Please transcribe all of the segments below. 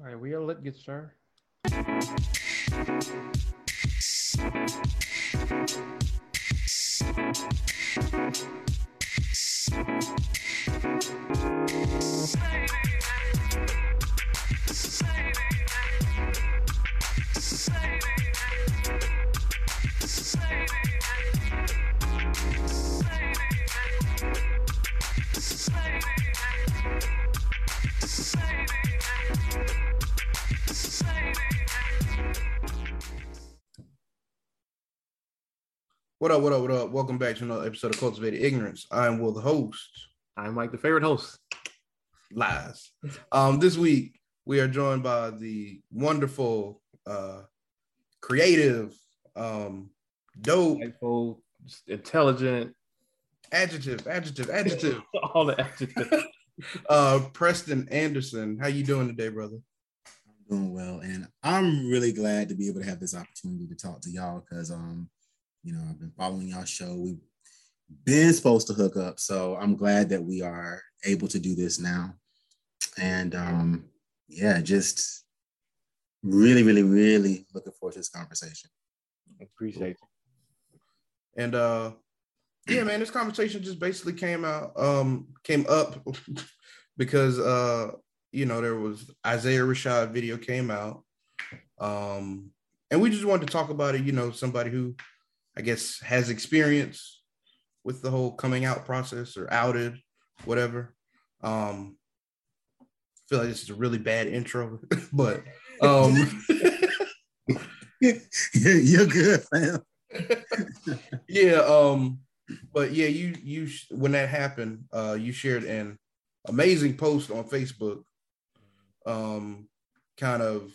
All right, we are lit, get started. What up, what up, what up? Welcome back to another episode of Cultivated Ignorance. I'm Will, the host. I'm Mike, the favorite host. Lies. Um, this week we are joined by the wonderful, uh, creative, um, dope, Insightful, intelligent, adjective, adjective, adjective. all the adjectives. uh, Preston Anderson. How you doing today, brother? I'm doing well and i'm really glad to be able to have this opportunity to talk to y'all because um you know i've been following y'all show we've been supposed to hook up so i'm glad that we are able to do this now and um yeah just really really really looking forward to this conversation Appreciate it. And uh, yeah, man, this conversation just basically came out, um, came up because uh, you know, there was Isaiah Rashad video came out. Um, and we just wanted to talk about it, you know, somebody who I guess has experience with the whole coming out process or outed, whatever. Um I feel like this is a really bad intro, but um you're good fam yeah um but yeah you you when that happened uh you shared an amazing post on facebook um kind of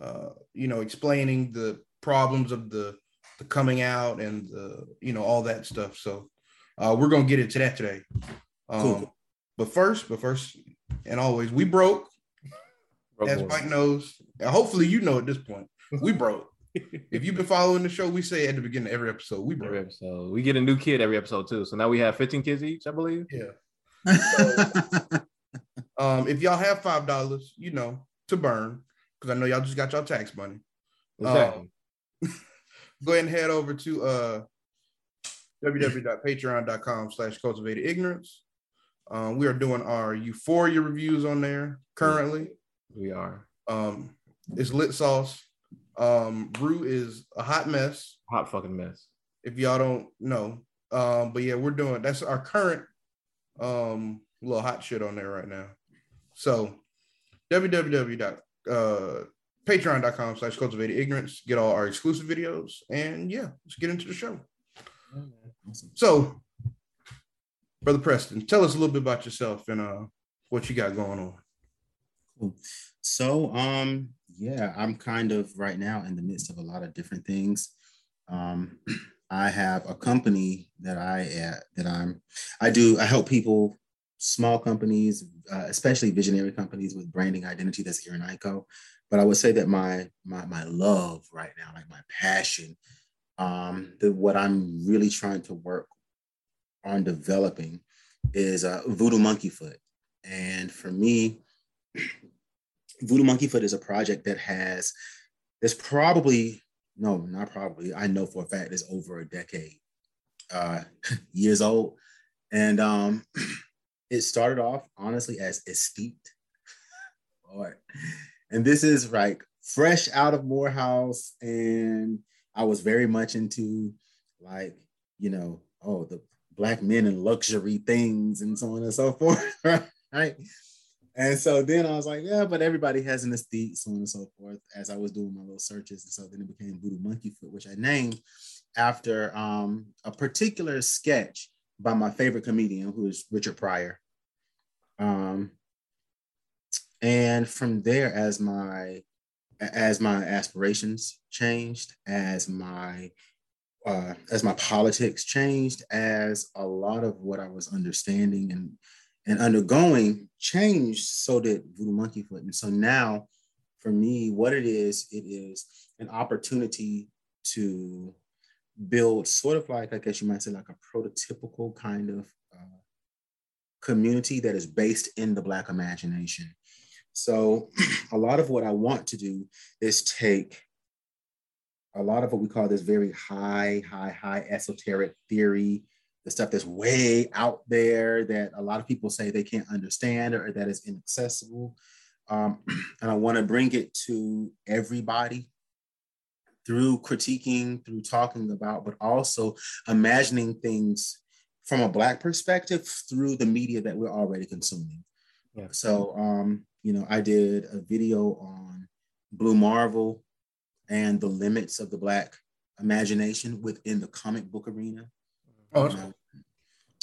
uh you know explaining the problems of the the coming out and the you know all that stuff so uh we're gonna get into that today um Cool. but first but first and always we broke it. as mike knows and hopefully you know at this point we broke if you've been following the show we say at the beginning of every episode we broke every episode. We get a new kid every episode too. So now we have 15 kids each, I believe. yeah Um, if y'all have five dollars, you know, to burn, because I know y'all just got y'all tax money. Exactly. Go ahead and head over to uh www.patreon.com slash cultivated ignorance. Um, we are doing our euphoria reviews on there currently. we are Um, it's lit sauce. Um, Rue is a hot mess, hot fucking mess. if y'all don't know. Um, but yeah, we're doing that's our current um little hot shit on there right now. So www. Uh, patreon.com slash cultivated ignorance get all our exclusive videos and yeah let's get into the show Awesome. so brother preston tell us a little bit about yourself and uh what you got going on Cool. So, um, yeah, I'm kind of right now in the midst of a lot of different things. Um, I have a company that I uh, that I'm I do I help people, small companies, uh, especially visionary companies with branding identity. That's here in ICO. But I would say that my my my love right now, like my passion, um, the what I'm really trying to work on developing is uh, Voodoo Monkey Foot. And for me, Voodoo Monkey Foot is a project that has, there's probably, no, not probably, I know for a fact it's over a decade, uh, years old. And um, it started off honestly as Esthete. Lord. And this is like fresh out of Morehouse. And I was very much into like, you know, oh, the black men and luxury things and so on and so forth. Right. And so then I was like, yeah, but everybody has an aesthete, so on and so forth, as I was doing my little searches. And so then it became Voodoo Monkey Foot, which I named after um, a particular sketch by my favorite comedian, who is Richard Pryor. Um, and from there, as my as my aspirations changed, as my uh, as my politics changed, as a lot of what I was understanding and and undergoing changed, so did Voodoo Monkey Foot. And so now, for me, what it is, it is an opportunity to build sort of like, I guess you might say, like a prototypical kind of uh, community that is based in the Black imagination. So a lot of what I want to do is take a lot of what we call this very high, high, high esoteric theory, the stuff that's way out there that a lot of people say they can't understand or that is inaccessible. Um, and I want to bring it to everybody through critiquing, through talking about, but also imagining things from a Black perspective through the media that we're already consuming. Yeah. So, um, you know, I did a video on Blue Marvel and the limits of the Black imagination within the comic book arena. Oh, um,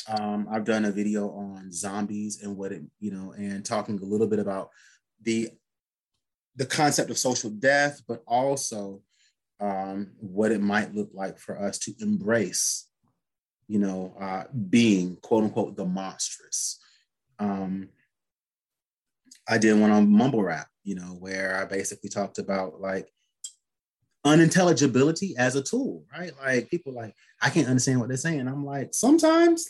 um, I've done a video on zombies and what it, you know, and talking a little bit about the the concept of social death, but also um, what it might look like for us to embrace, you know, uh, being quote unquote the monstrous. Um, I did one on mumble rap, you know, where I basically talked about like unintelligibility as a tool, right? Like people like, I can't understand what they're saying. I'm like, sometimes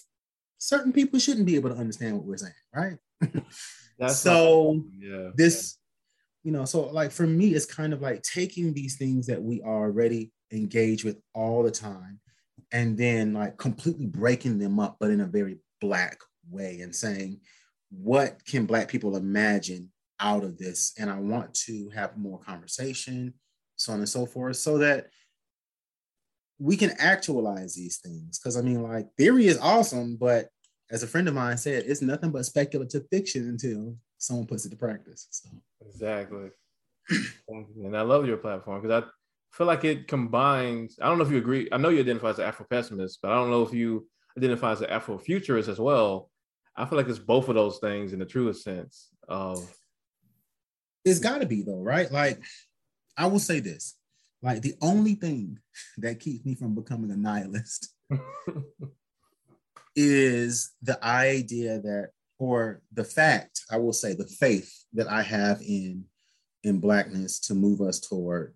certain people shouldn't be able to understand what we're saying, right? so yeah. this you know, so like for me, it's kind of like taking these things that we already engage with all the time and then like completely breaking them up, but in a very black way and saying, what can black people imagine out of this? And I want to have more conversation, so on and so forth, so that we can actualize these things. Because I mean, like theory is awesome, but as a friend of mine said, it's nothing but speculative fiction until someone puts it to practice. So exactly. and I love your platform because I feel like it combines. I don't know if you agree. I know you identify as an Afro pessimist, but I don't know if you identify as an Afro futurist as well. I feel like it's both of those things in the truest sense of. It's got to be though, right? Like, I will say this: like the only thing that keeps me from becoming a nihilist is the idea that or the fact, I will say, the faith that I have in in blackness to move us toward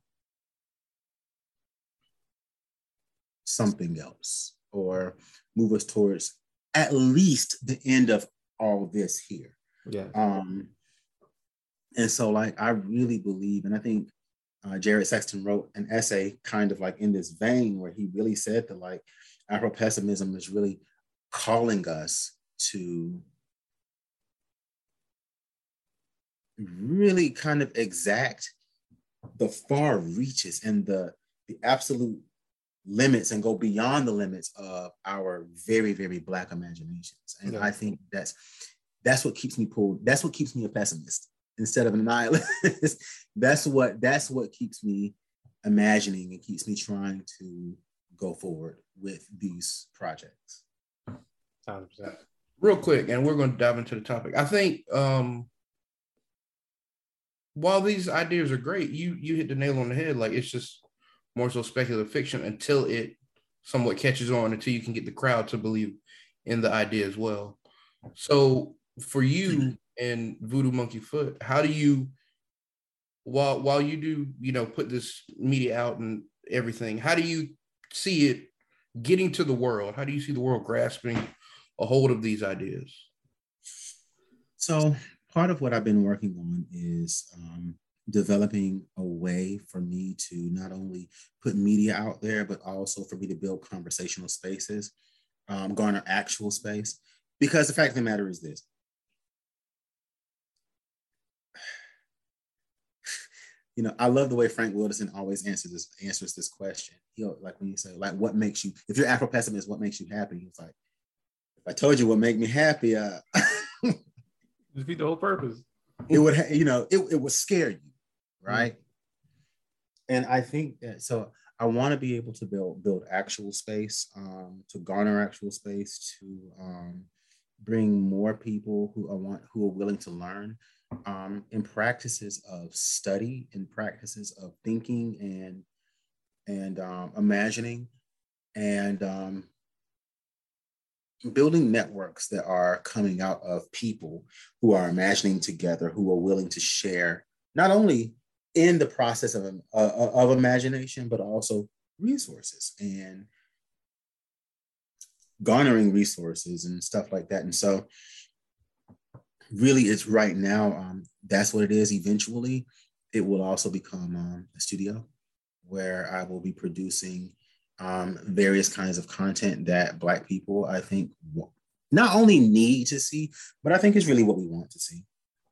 something else or move us towards at least the end of all this here. Yeah. Um, and so like I really believe, and I think uh, Jared Sexton wrote an essay kind of like in this vein where he really said that like Afro pessimism is really calling us to really kind of exact the far reaches and the the absolute limits and go beyond the limits of our very very black imaginations and yeah. i think that's that's what keeps me pulled that's what keeps me a pessimist instead of a nihilist that's what that's what keeps me imagining and keeps me trying to go forward with these projects 100%. real quick and we're going to dive into the topic i think um while these ideas are great, you you hit the nail on the head. Like it's just more so speculative fiction until it somewhat catches on, until you can get the crowd to believe in the idea as well. So for you and Voodoo Monkey Foot, how do you while while you do, you know, put this media out and everything, how do you see it getting to the world? How do you see the world grasping a hold of these ideas? So part of what I've been working on is um, developing a way for me to not only put media out there, but also for me to build conversational spaces, um, garner actual space. Because the fact of the matter is this you know, I love the way Frank Wilderson always answers this answers this question. He'll like when you say, like, what makes you, if you're Afro pessimist, what makes you happy? It's like, if I told you what make me happy, uh, Defeat the whole purpose. it would, ha- you know, it, it would scare you, right? Mm-hmm. And I think that so I want to be able to build build actual space, um, to garner actual space, to um, bring more people who are want who are willing to learn um, in practices of study, in practices of thinking and and um, imagining, and um, building networks that are coming out of people who are imagining together, who are willing to share not only in the process of, uh, of imagination, but also resources and garnering resources and stuff like that. And so, really, it's right now um, that's what it is eventually. It will also become um, a studio where I will be producing um, various kinds of content that Black people, I think, not only need to see, but I think is really what we want to see.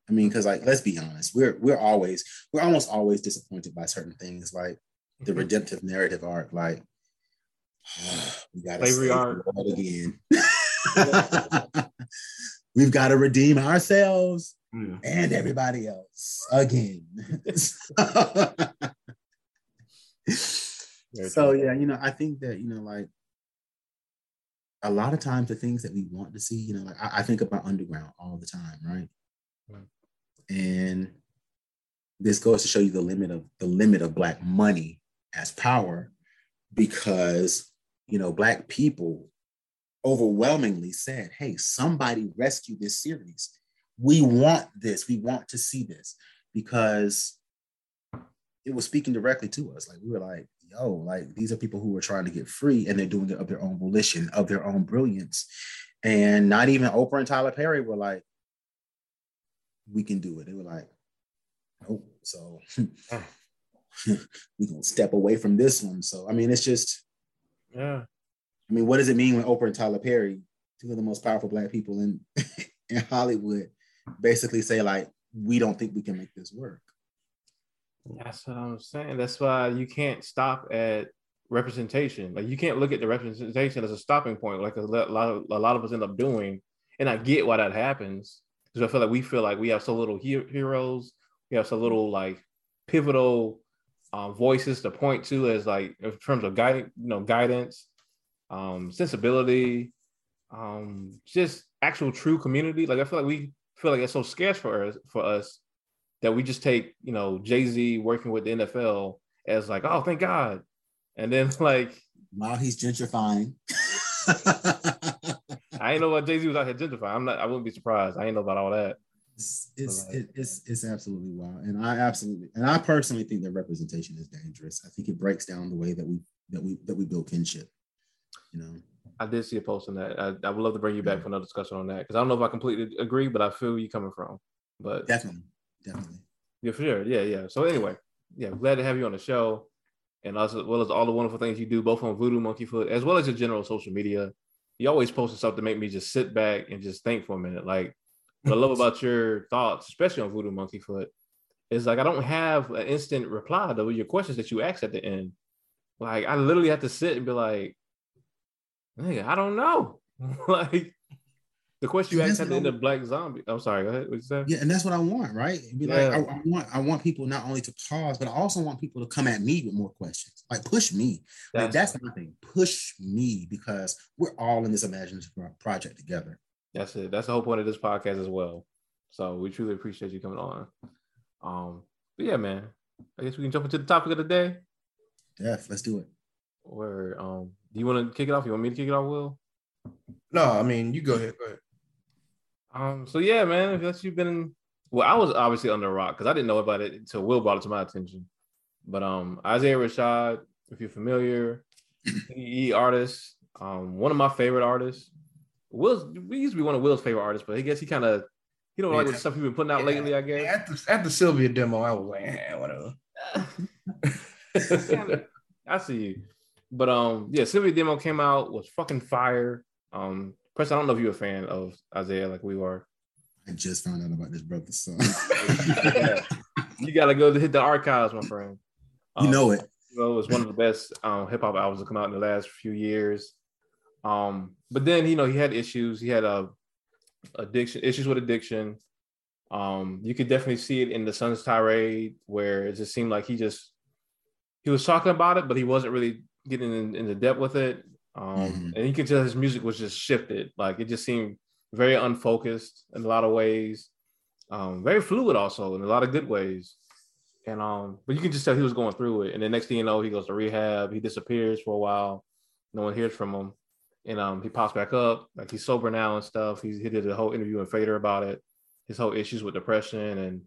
I mean, because like, let's be honest, we're we're always we're almost always disappointed by certain things, like the mm-hmm. redemptive narrative arc. Like, oh, we got slavery art again. We've got to redeem ourselves yeah. and everybody else again. so yeah, you know, I think that you know, like a lot of times the things that we want to see, you know, like I, I think about underground all the time, right? And this goes to show you the limit of the limit of black money as power, because you know, black people overwhelmingly said, "Hey, somebody rescue this series. We want this. We want to see this," because it was speaking directly to us. Like we were like, yo, like these are people who are trying to get free and they're doing it of their own volition, of their own brilliance. And not even Oprah and Tyler Perry were like, we can do it. They were like, oh, so we're gonna step away from this one. So I mean, it's just yeah. I mean, what does it mean when Oprah and Tyler Perry, two of the most powerful black people in in Hollywood, basically say like, we don't think we can make this work? That's what I'm saying. That's why you can't stop at representation. Like you can't look at the representation as a stopping point, like a lot of a lot of us end up doing. And I get why that happens because I feel like we feel like we have so little he- heroes, we have so little like pivotal um, voices to point to as like in terms of guiding, you know, guidance, um, sensibility, um, just actual true community. Like I feel like we feel like it's so scarce for us for us that we just take, you know, Jay Z working with the NFL as like, oh, thank God. And then like, while he's gentrifying. I ain't know what Jay Z was out here gentrifying. I'm not. I wouldn't be surprised. I ain't know about all that. It's it's, like, it's it's absolutely wild, and I absolutely and I personally think that representation is dangerous. I think it breaks down the way that we that we that we build kinship. You know. I did see a post on that. I, I would love to bring you back for another discussion on that because I don't know if I completely agree, but I feel you coming from. But definitely, definitely. Yeah, for sure. Yeah, yeah. So anyway, yeah, glad to have you on the show, and as well as all the wonderful things you do, both on Voodoo Monkey Foot as well as your general social media. You always posting stuff to make me just sit back and just think for a minute. Like what I love about your thoughts, especially on Voodoo Monkey Foot, is like I don't have an instant reply to your questions that you ask at the end. Like I literally have to sit and be like, I don't know. like the question you asked at the end of Black Zombie. I'm sorry. Go ahead. What you say? Yeah, and that's what I want, right? Be yeah. like, I, I, want, I want people not only to pause, but I also want people to come at me with more questions. Like push me. That's, like, that's my thing. Push me because we're all in this imaginative project together. That's it. That's the whole point of this podcast as well. So we truly appreciate you coming on. Um, but yeah, man. I guess we can jump into the topic of the day. Yeah, let's do it. Where um, do you want to kick it off? You want me to kick it off, Will? No, I mean you go ahead. Go ahead. Um, so yeah, man, if you've been well, I was obviously under a rock because I didn't know about it until Will brought it to my attention. But um, Isaiah Rashad, if you're familiar, he artist, um, one of my favorite artists. Will's we used to be one of Will's favorite artists, but I guess he kind of he don't yeah. like the stuff he's been putting out yeah. lately. I guess at the, at the Cilvia demo, I was like, eh, whatever. I see you, but um, yeah, Cilvia demo came out was fucking fire. Um, Preston, I don't know if you're a fan of Isaiah like we were. I just found out about this brother, so you gotta go to hit the archives, my friend. Um, you know it. You know, it was one of the best um, hip hop albums to come out in the last few years. Um, but then you know he had issues. He had a addiction issues with addiction. Um, you could definitely see it in the Sun's tirade where it just seemed like he just he was talking about it, but he wasn't really getting in, into depth with it. Um, mm-hmm. And you can tell his music was just shifted. Like it just seemed very unfocused in a lot of ways. Um, very fluid also in a lot of good ways. And um, but you can just tell he was going through it. And the next thing you know, he goes to rehab. He disappears for a while. No one hears from him. And um, he pops back up. Like he's sober now and stuff. He's, he did a whole interview in Fader about it. His whole issues with depression and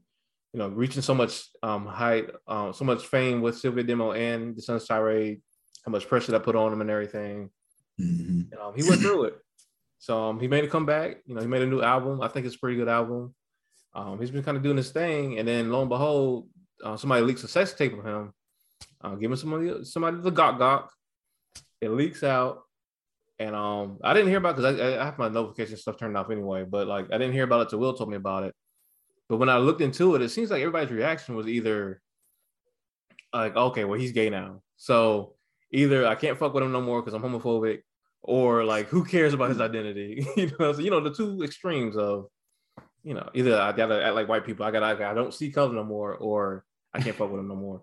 you know reaching so much um height, um, so much fame with Cilvia Demo and the Sun's Tirade how much pressure that put on him and everything. Mm-hmm. And, um, he went through it. So um, he made a comeback. You know, he made a new album. I think it's a pretty good album. Um, he's been kind of doing his thing, and then lo and behold, uh, somebody leaks a sex tape of him. Uh, giving somebody somebody the gawk gawk. It leaks out, and um, I didn't hear about it because I, I have my notification stuff turned off anyway. But like, I didn't hear about it till Will told me about it. But when I looked into it, it seems like everybody's reaction was either like, okay, well, he's gay now. So either I can't fuck with him no more because I'm homophobic, or like, who cares about his identity? you know, so, you know, the two extremes of, you know, either I gotta act like white people, I gotta, I don't see color no more, or I can't fuck with him no more.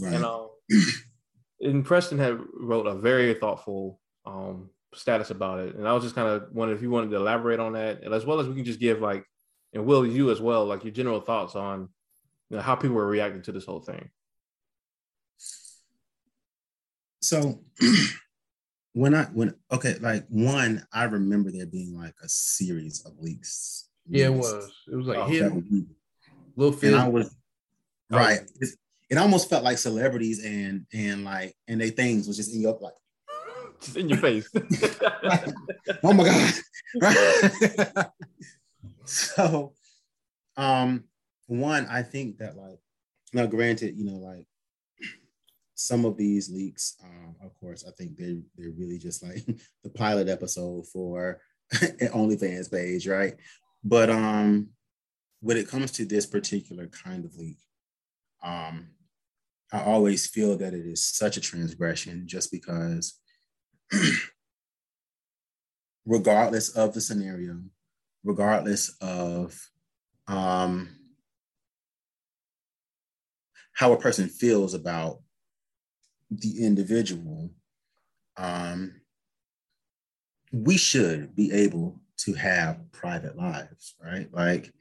Right. And um, and Preston had wrote a very thoughtful um status about it, and I was just kind of wondering if you wanted to elaborate on that, and as well as we can just give like, and Will you as well, like your general thoughts on you know, how people were reacting to this whole thing. So when I when okay, like one, I remember there being like a series of leaks. Yeah, it was. It was like oh, him, Little Phil. And I was right. It, it almost felt like celebrities and and like and they things was just in your like just in your face. oh my god! Right. so, um, one, I think that like now, granted, you know, like some of these leaks, um, of course, I think they they're really just like the pilot episode for an OnlyFans page, right? But um, when it comes to this particular kind of leak, um, I always feel that it is such a transgression just because, regardless of the scenario, regardless of um, how a person feels about the individual, um, we should be able to have private lives, right? Like,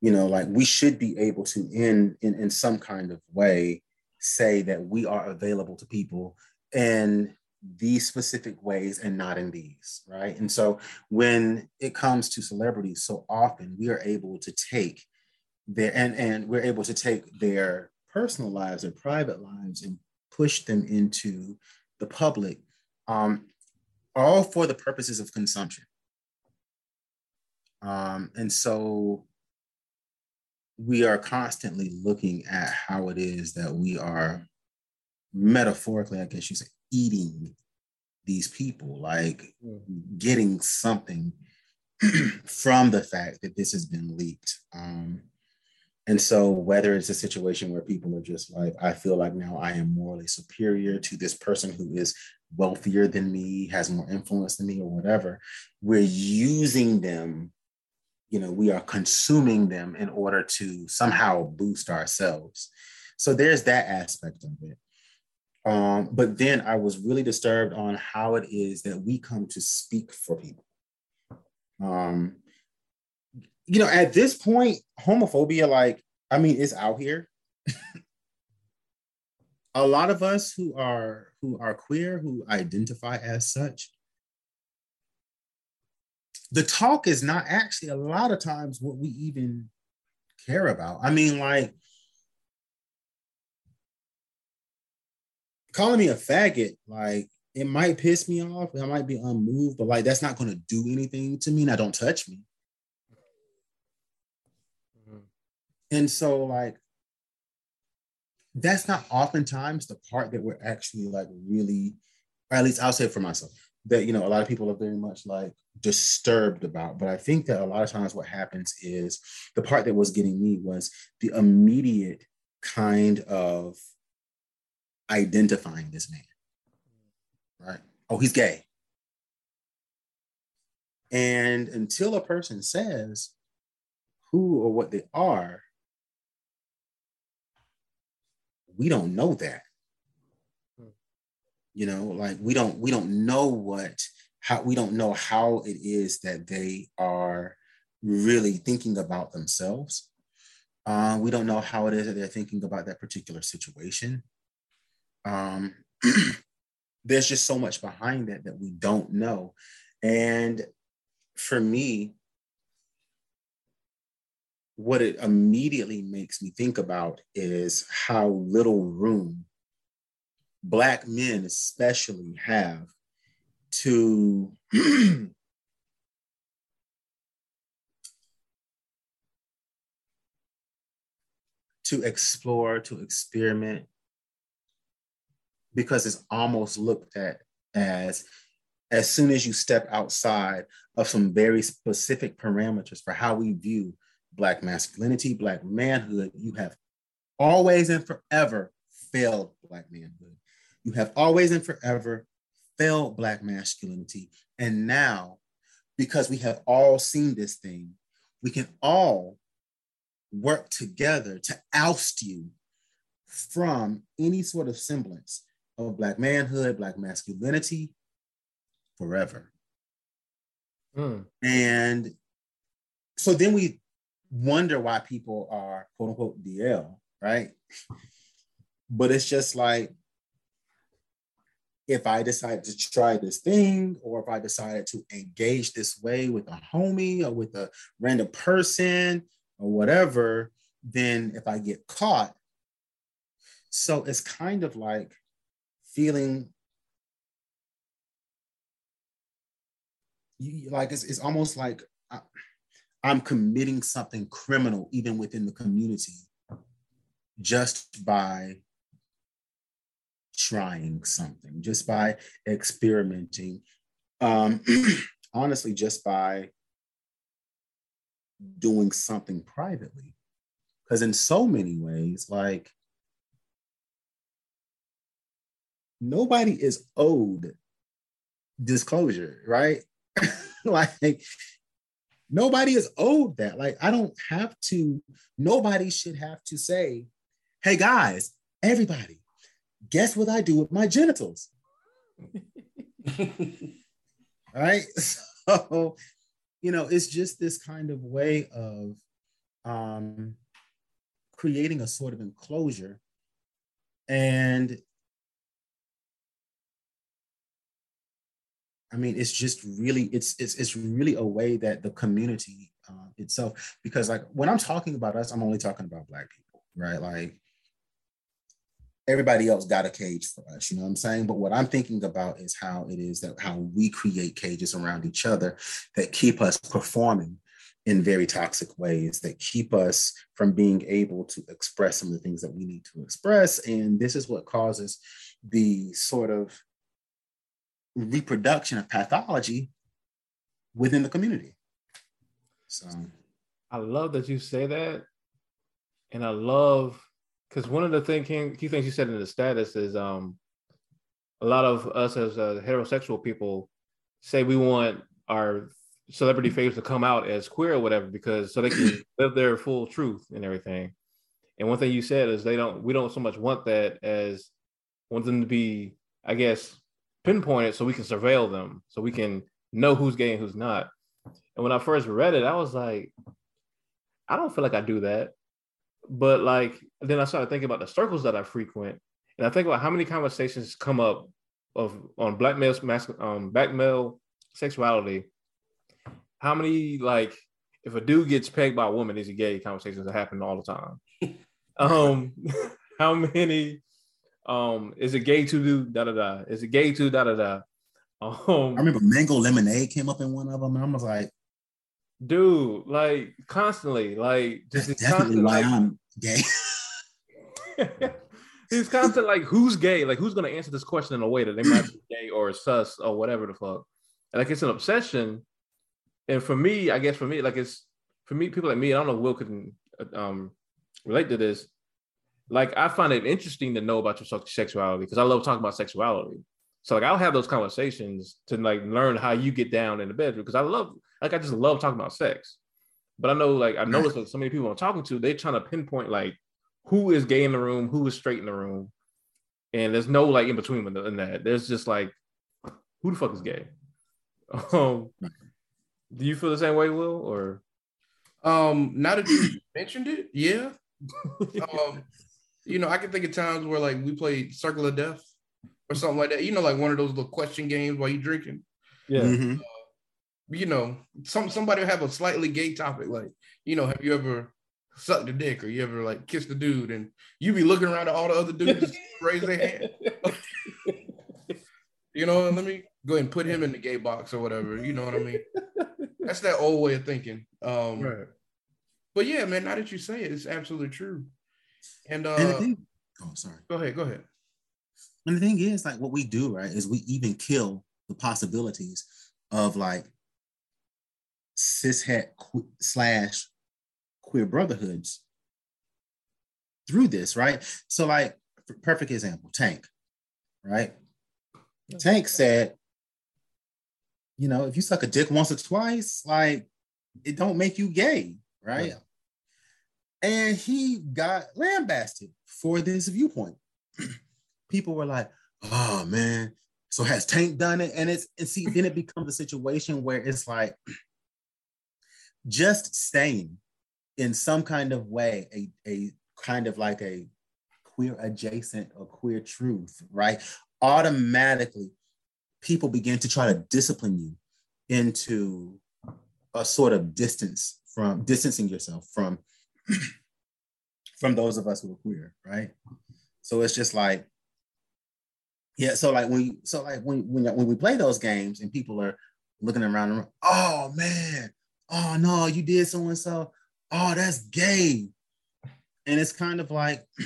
you know, like we should be able to, in in, in some kind of way, say that we are available to people in these specific ways and not in these, right? And so when it comes to celebrities, so often we are able to take their and and we're able to take their personal lives, their private lives, and push them into the public, um, all for the purposes of consumption. Um, and so we are constantly looking at how it is that we are metaphorically, I guess you say, eating these people, like mm-hmm. getting something from the fact that this has been leaked. Um, and so, whether it's a situation where people are just like, I feel like now I am morally superior to this person who is wealthier than me, has more influence than me, or whatever, we're using them, you know, we are consuming them in order to somehow boost ourselves. So, there's that aspect of it. Um, but then I was really disturbed on how it is that we come to speak for people. Um, you know, at this point, homophobia, like, I mean, it's out here. a lot of us who are who are queer, who identify as such, the talk is not actually a lot of times what we even care about. I mean, like calling me a faggot, like it might piss me off. I might be unmoved, but like that's not to do anything to me. Now, don't touch me. And so, like, that's not oftentimes the part that we're actually like really, or at least I'll say for myself, that, you know, a lot of people are very much like disturbed about. But I think that a lot of times what happens is the part that was getting me was the immediate kind of identifying this man, right? Oh, he's gay. And until a person says who or what they are, we don't know that. You know like we don't we don't know what how we don't know how it is that they are really thinking about themselves. Uh, we don't know how it is that they're thinking about that particular situation. Um, there's just so much behind that that we don't know. And for me what it immediately makes me think about is how little room black men especially have to to explore, to experiment, because it's almost looked at as as soon as you step outside of some very specific parameters for how we view Black masculinity, Black manhood, you have always and forever failed Black manhood. You have always and forever failed Black masculinity. And now, because we have all seen this thing, we can all work together to oust you from any sort of semblance of Black manhood, Black masculinity forever. Mm. And so then we wonder why people are quote unquote DL, right? But it's just like if I decide to try this thing, or if I decided to engage this way with a homie or with a random person or whatever, then if I get caught, so it's kind of like feeling like it's, it's almost like I, I'm committing something criminal even within the community just by trying something, just by experimenting. Um, honestly, just by doing something privately. Because in so many ways, like nobody is owed disclosure, right? like nobody is owed that. Like I don't have to, nobody should have to say, hey guys, everybody, guess what I do with my genitals? right? So, you know, it's just this kind of way of um, creating a sort of enclosure. And I mean, it's just really, it's it's it's really a way that the community uh, itself, because like when I'm talking about us, I'm only talking about Black people, right? Like everybody else got a cage for us, you know what I'm saying? But what I'm thinking about is how it is that how we create cages around each other that keep us performing in very toxic ways that keep us from being able to express some of the things that we need to express. And this is what causes the sort of reproduction of pathology within the community. So I love that you say that. And I love because one of the thing, key things you said in the status is um a lot of us as uh, heterosexual people say we want our celebrity faves to come out as queer or whatever because so they can live their full truth and everything. And one thing you said is they don't we don't so much want that as want them to be, I guess, pinpointed so we can surveil them, so we can know who's gay and who's not. And when I first read it, I was like, I don't feel like I do that. But like then I started thinking about the circles that I frequent, and I think about how many conversations come up of on black male um black male sexuality. How many like if a dude gets pegged by a woman, is he gay? Conversations that happen all the time. um, how many um, is it gay to do da da da? Is it gay to da da da? Um, I remember mango lemonade came up in one of them, and I was like, dude, like constantly, like just That's definitely why like, I'm gay. he's constant like, who's gay? Like, who's gonna answer this question in a way that they might be gay or sus or whatever the fuck? And like, it's an obsession. And for me, I guess for me, like, it's for me, people like me. I don't know, Will can um relate to this like I find it interesting to know about your sexuality because I love talking about sexuality. So like I'll have those conversations to like learn how you get down in the bedroom because I love like I just love talking about sex. But I know like I noticed that so many people I'm talking to, they're trying to pinpoint like who is gay in the room, who is straight in the room. And there's no like in between in that. There's just like who the fuck is gay? Um do you feel the same way, Will? Or um now that you mentioned it, yeah. um you know, I can think of times where like we played Circle of Death or something like that. You know, like one of those little question games while you're drinking. Yeah. Mm-hmm. Uh, you know, some somebody have a slightly gay topic, like you know, have you ever sucked a dick or you ever like kissed a dude and you be looking around at all the other dudes raise their hand. you know, let me go ahead and put him in the gay box or whatever. You know what I mean? That's that old way of thinking. Um, right. But yeah, man, now that you say it, it's absolutely true. And, uh, and thing, oh, sorry. Go ahead. Go ahead. And the thing is, like, what we do, right, is we even kill the possibilities of like cishet qu- slash queer brotherhoods through this, right? So, like, perfect example, Tank, right? Tank said, you know, if you suck a dick once or twice, like, it don't make you gay, right? Yeah. And he got lambasted for this viewpoint. People were like, oh man, so has Tank done it? And it's and see, then it becomes a situation where it's like just saying in some kind of way, a, a kind of like a queer adjacent or queer truth, right? Automatically, people begin to try to discipline you into a sort of distance from distancing yourself from from those of us who are queer, right? So it's just like, yeah. So like when so like when when when we play those games and people are looking around, oh man, oh no, you did so and so, oh that's gay, and it's kind of like.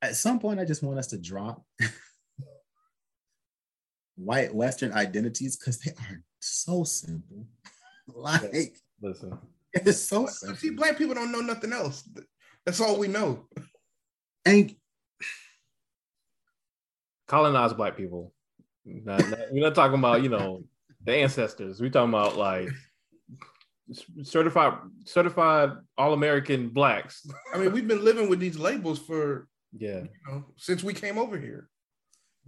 At some point, I just want us to drop white Western identities because they are so simple. Like, listen, it's so simple. See, black people don't know nothing else. That's all we know. And colonize black people. Not, not, we're not talking about you know the ancestors. We're talking about like certified certified all American blacks. I mean, we've been living with these labels for yeah, you know, since we came over here.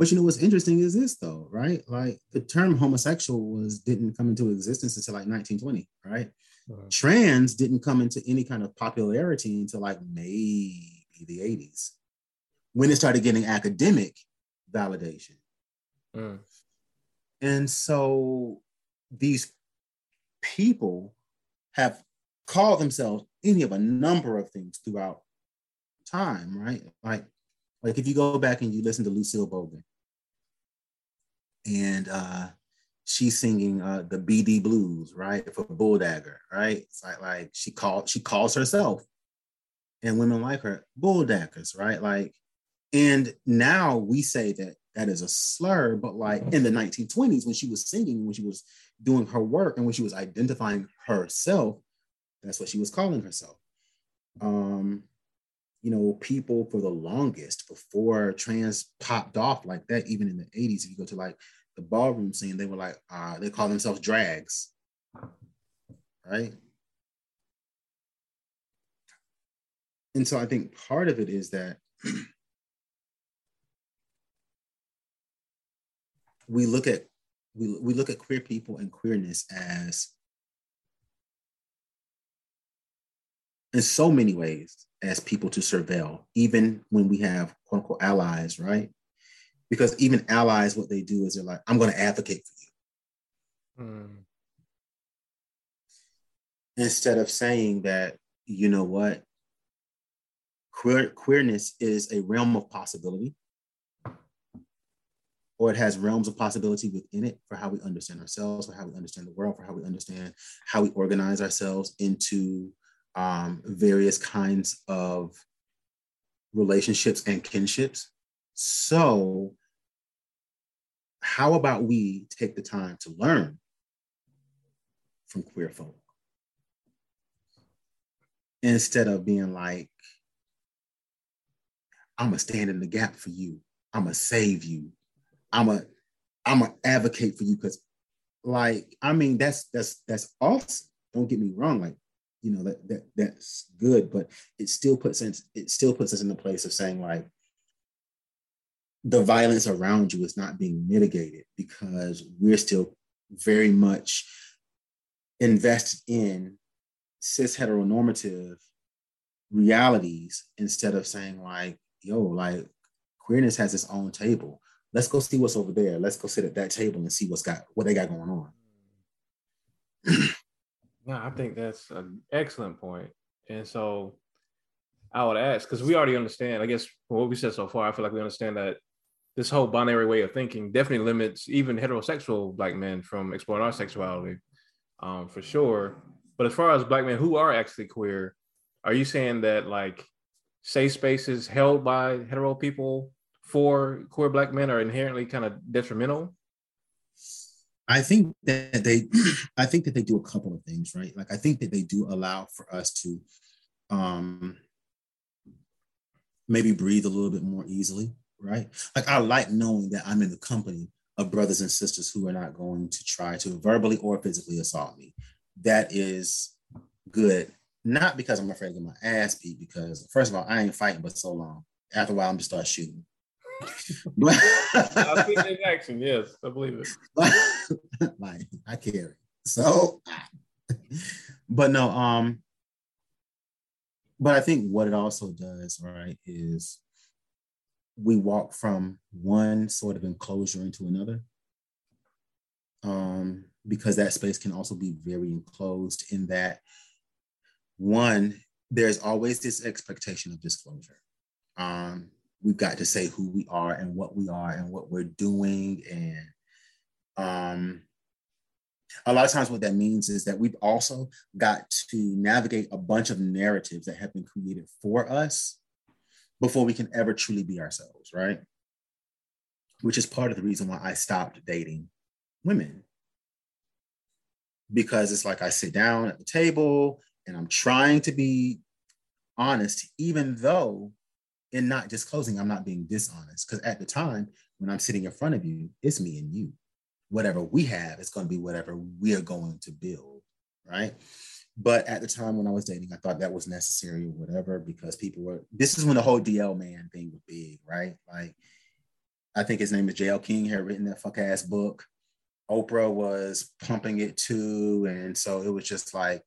But you know what's interesting is this though, right? Like the term homosexual was didn't come into existence until like 1920, right? Uh-huh. Trans didn't come into any kind of popularity until like maybe the 80s, when it started getting academic validation. Mm. And so these people have called themselves any of a number of things throughout time, right? Like, like if you go back and you listen to Lucille Bogan, and uh, she's singing uh, the BD blues, right, for Bulldagger, right? It's like like she called she calls herself, and women like her Bulldaggers, right? Like, and now we say that that is a slur, but like in the 1920s when she was singing, when she was doing her work, and when she was identifying herself, that's what she was calling herself. Um, you know, people for the longest before trans popped off like that, even in the 80s, if you go to like the ballroom scene, they were like, uh, they call themselves drags. Right. And so I think part of it is that we look at we, we look at queer people and queerness as in so many ways as people to surveil, even when we have quote unquote allies, right? Because even allies, what they do is they're like, I'm going to advocate for you. Mm. Instead of saying that, you know what, Queer, queerness is a realm of possibility, or it has realms of possibility within it for how we understand ourselves, for how we understand the world, for how we understand how we organize ourselves into um, various kinds of relationships and kinships. So, how about we take the time to learn from queer folk instead of being like, I'm gonna stand in the gap for you. I'm gonna save you. I'm a I'm gonna advocate for you because, like, I mean, that's that's that's awesome. Don't get me wrong. Like, you know that that that's good but it still puts us it still puts us in the place of saying like the violence around you is not being mitigated because we're still very much invested in cis heteronormative realities instead of saying like yo like queerness has its own table. Let's go see what's over there. Let's go sit at that table and see what's got what they got going on No, I think that's an excellent point. And so I would ask, because we already understand, I guess what we said so far, I feel like we understand that this whole binary way of thinking definitely limits even heterosexual black men from exploring our sexuality, um, for sure. But as far as black men who are actually queer, are you saying that like safe spaces held by hetero people for queer black men are inherently kind of detrimental? I think that they, I think that they do a couple of things, right? Like I think that they do allow for us to, um, maybe breathe a little bit more easily, right? Like I like knowing that I'm in the company of brothers and sisters who are not going to try to verbally or physically assault me. That is good. Not because I'm afraid get my ass beat, because first of all, I ain't fighting but so long. After a while, I'm just start shooting. I've seen it in action. Yes, I believe it. like I carry. So, but no, um, but I think what it also does, right, is we walk from one sort of enclosure into another. Um, because that space can also be very enclosed in that one, there's always this expectation of disclosure. Um, we've got to say who we are and what we are and what we're doing. And um, a lot of times, what that means is that we've also got to navigate a bunch of narratives that have been created for us before we can ever truly be ourselves, right? Which is part of the reason why I stopped dating women. Because it's like I sit down at the table and I'm trying to be honest, even though in not disclosing, I'm not being dishonest. Because at the time when I'm sitting in front of you, it's me and you. Whatever we have is going to be whatever we're going to build, right? But at the time when I was dating, I thought that was necessary or whatever because people were. This is when the whole DL man thing was big, right? Like, I think his name is JL King had written that fuck ass book. Oprah was pumping it too, and so it was just like,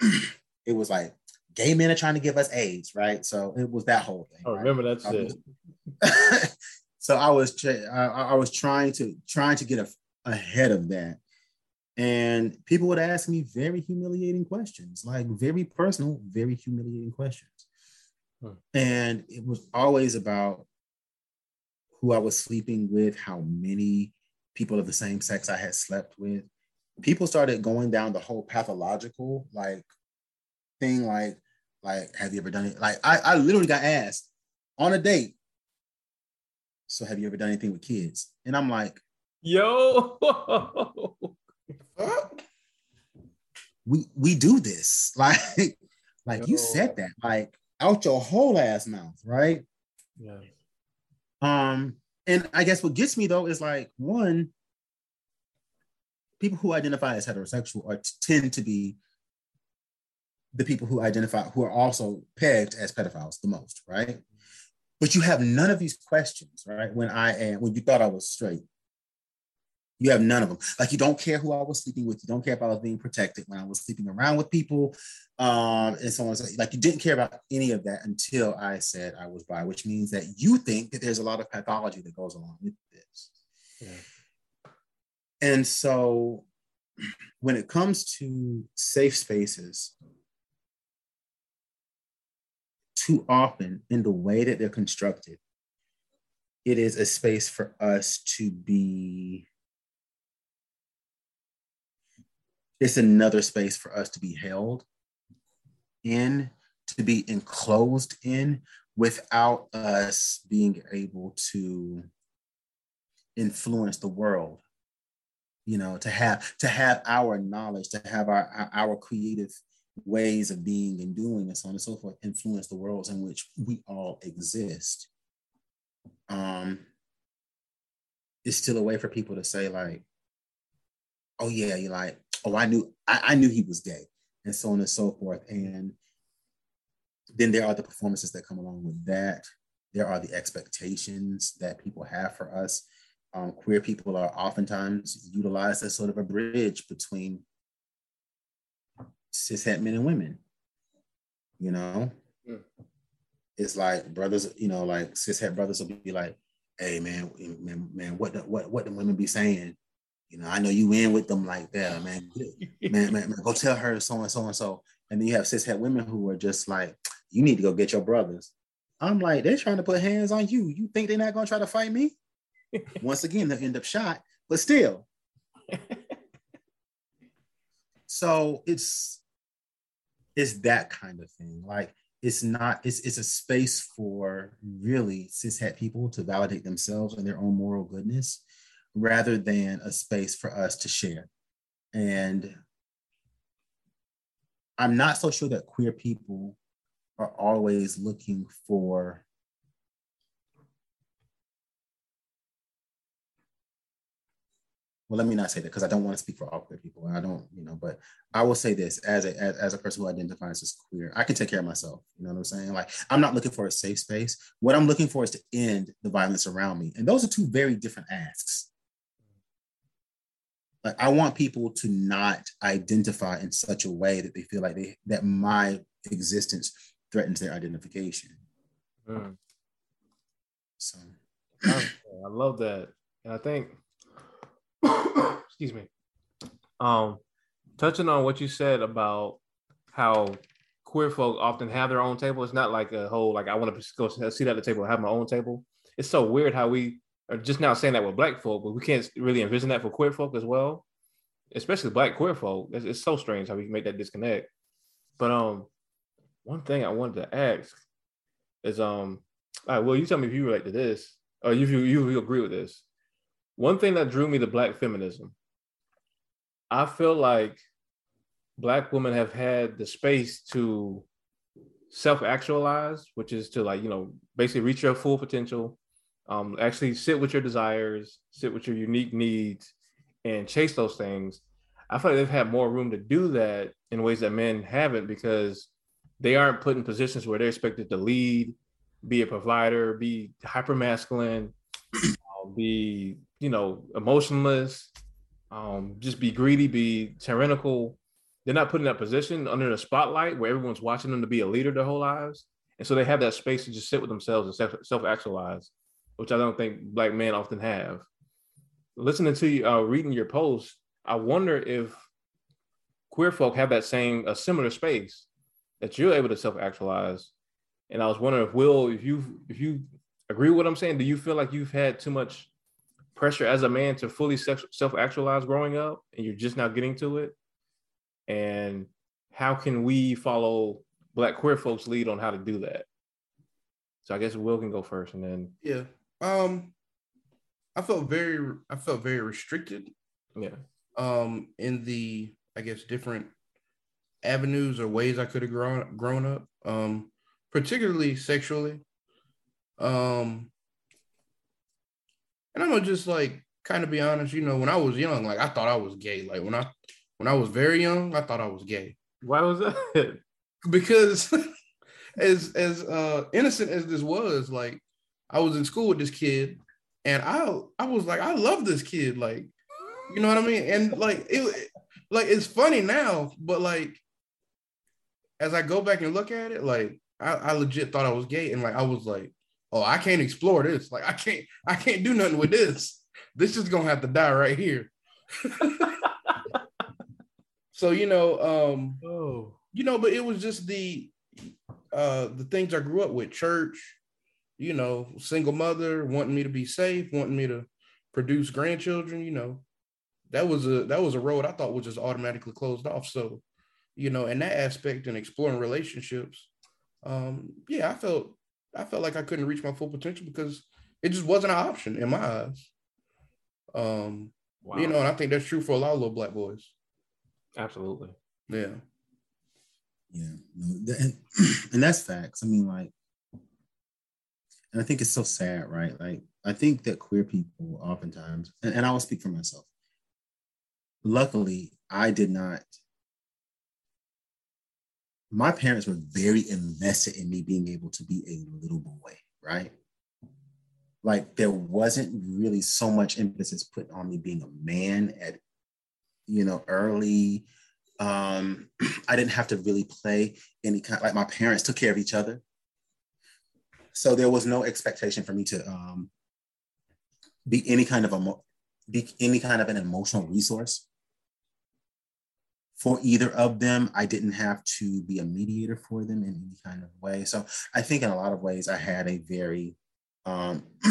it was like gay men are trying to give us AIDS, right? So it was that whole thing. I right? remember that shit. so I was I, I was trying to trying to get a, ahead of that, and people would ask me very humiliating questions, like very personal, very humiliating questions, and it was always about who I was sleeping with, how many people of the same sex I had slept with. People started going down the whole pathological like thing, like like, have you ever done it? Like, I, I literally got asked on a date. So, have you ever done anything with kids? And I'm like, yo, we we do this. Like, like yo. you said that, like out your whole ass mouth, right? Yeah. Um, and I guess what gets me though is like one, people who identify as heterosexual are tend to be the people who identify who are also pegged as pedophiles the most, right? But you have none of these questions, right? When I am when you thought I was straight, you have none of them. Like you don't care who I was sleeping with. You don't care if I was being protected when I was sleeping around with people, um, and so on. So like you didn't care about any of that until I said I was bi, which means that you think that there's a lot of pathology that goes along with this. Yeah. And so, when it comes to safe spaces, too often in the way that they're constructed, it is a space for us to be, it's another space for us to be held in, to be enclosed in without us being able to influence the world. You know to have to have our knowledge to have our our creative ways of being and doing and so on and so forth influence the worlds in which we all exist. Um it's still a way for people to say like oh yeah you're like oh i knew I, I knew he was gay and so on and so forth. And then there are the performances that come along with that. There are the expectations that people have for us. Um, queer people are oftentimes utilized as sort of a bridge between cishet men and women. You know, mm. it's like brothers. You know, like cishet brothers will be like, "Hey, man, man, man, what the, what what the women be saying? You know, I know you in with them like that, man. man, man, man, go tell her so and so and so." And then you have cishet women who are just like, "You need to go get your brothers." I'm like, they're trying to put hands on you. You think they're not gonna try to fight me? Once again, they'll end up shot, but still. so it's it's that kind of thing. Like it's not, it's it's a space for really cishet people to validate themselves and their own moral goodness rather than a space for us to share. And I'm not so sure that queer people are always looking for well let me not say that because i don't want to speak for all queer people i don't you know but i will say this as a as, as, a person who identifies as queer i can take care of myself you know what i'm saying? Like i'm not looking for a safe space. What i'm looking for is to end the violence around me and those are two very different asks. Like i want people to not identify in such a way that they feel like they that my existence threatens their identification. Mm. so. I love that. And i think excuse me. Um, touching on what you said about how queer folk often have their own table. It's not like a whole like I want to go sit at the table have my own table. It's so weird how we are just now saying that with black folk, but we can't really envision that for queer folk as well, especially black queer folk. It's, it's so strange how we can make that disconnect. But um, one thing I wanted to ask is um, all right, well, you tell me if you relate to this or if you you, you agree with this. One thing that drew me to black feminism I feel like black women have had the space to self-actualize, which is to like, you know, basically reach your full potential, um, actually sit with your desires, sit with your unique needs, and chase those things. I feel like they've had more room to do that in ways that men haven't because they aren't put in positions where they're expected to lead, be a provider, be hyper masculine, be, you know, emotionless, um, just be greedy, be tyrannical. They're not put in that position under the spotlight where everyone's watching them to be a leader their whole lives. And so they have that space to just sit with themselves and self actualize, which I don't think black men often have. Listening to you, uh, reading your post, I wonder if queer folk have that same, a similar space that you're able to self actualize. And I was wondering if Will, if you if you agree with what I'm saying, do you feel like you've had too much pressure as a man to fully self actualize growing up and you're just now getting to it? And how can we follow Black queer folks' lead on how to do that? So I guess Will can go first and then. Yeah. Um, I felt very, I felt very restricted. Yeah. Um, in the, I guess, different avenues or ways I could have grown grown up. Um, particularly sexually. Um, and I'm gonna just like kind of be honest, you know, when I was young, like I thought I was gay. Like when I when I was very young, I thought I was gay. Why was that? Because as as uh innocent as this was, like I was in school with this kid and I I was like, I love this kid. Like, you know what I mean? And like it like it's funny now, but like as I go back and look at it, like I, I legit thought I was gay, and like I was like, oh, I can't explore this. Like I can't, I can't do nothing with this. This is gonna have to die right here. so you know, um, oh, you know, but it was just the uh the things I grew up with, church, you know, single mother, wanting me to be safe, wanting me to produce grandchildren, you know. That was a that was a road I thought was just automatically closed off. So, you know, in that aspect and exploring relationships, um, yeah, I felt I felt like I couldn't reach my full potential because it just wasn't an option in my eyes. Um, wow. you know, and I think that's true for a lot of little black boys. Absolutely. Yeah. Yeah. And, and that's facts. I mean, like, and I think it's so sad, right? Like, I think that queer people oftentimes, and, and I will speak for myself. Luckily, I did not my parents were very invested in me being able to be a little boy, right? Like there wasn't really so much emphasis put on me being a man at, you know, early. Um, I didn't have to really play any kind like my parents took care of each other. So there was no expectation for me to um, be any kind of a be any kind of an emotional resource for either of them. I didn't have to be a mediator for them in any kind of way. So I think in a lot of ways I had a very um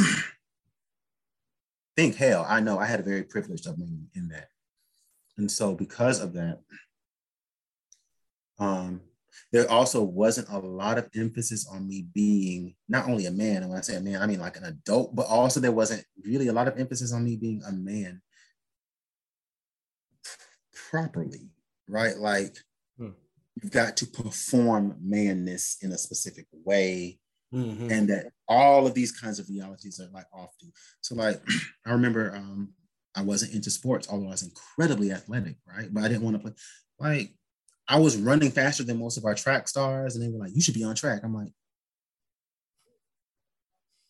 think hell, I know I had a very privileged upbringing in that. And so because of that, um, there also wasn't a lot of emphasis on me being not only a man, and when I say a man, I mean like an adult, but also there wasn't really a lot of emphasis on me being a man properly, right? Like hmm. you've got to perform manness in a specific way. Mm-hmm. And that all of these kinds of realities are like off to. So, like, I remember um, I wasn't into sports, although I was incredibly athletic, right? But I didn't want to play. Like, I was running faster than most of our track stars, and they were like, "You should be on track." I'm like,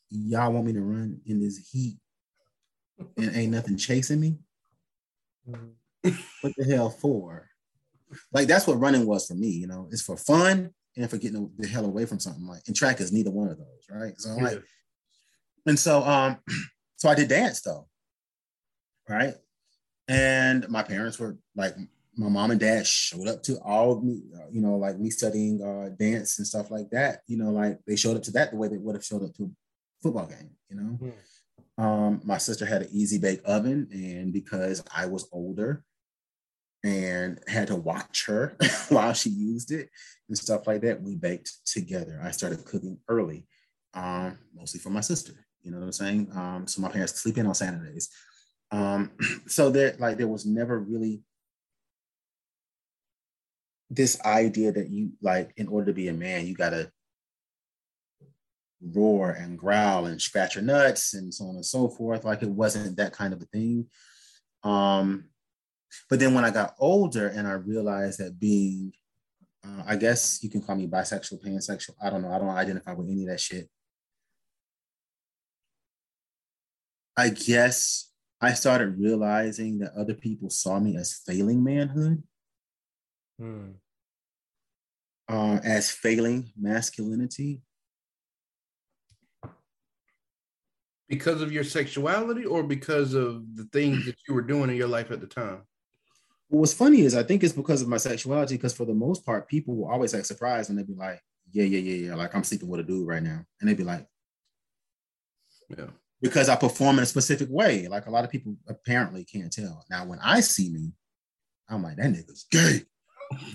"Y'all want me to run in this heat and ain't nothing chasing me? Mm-hmm. what the hell for?" Like that's what running was for me. You know, it's for fun and for getting the hell away from something. Like, and track is neither one of those, right? So I'm yeah. like, and so um, so I did dance though, right? And my parents were like my mom and dad showed up to all of me, uh, you know, like me studying uh, dance and stuff like that. You know, like they showed up to that the way they would have showed up to a football game. You know, mm. um, my sister had an easy bake oven, and because I was older and had to watch her while she used it and stuff like that, we baked together. I started cooking early, um, mostly for my sister. You know what I'm saying? Um, so my parents sleep in on Saturdays. Um, so there, like, there was never really this idea that you like in order to be a man you gotta roar and growl and scratch your nuts and so on and so forth like it wasn't that kind of a thing um but then when i got older and i realized that being uh, i guess you can call me bisexual pansexual i don't know i don't identify with any of that shit i guess i started realizing that other people saw me as failing manhood hmm. uh, as failing masculinity? Because of your sexuality or because of the things that you were doing in your life at the time? What's funny is I think it's because of my sexuality, because for the most part, people will always act surprised and they'd be like, yeah, yeah, yeah, yeah, like I'm sleeping with a dude right now. And they'd be like, yeah. Because I perform in a specific way. Like a lot of people apparently can't tell. Now, when I see me, I'm like, that nigga's gay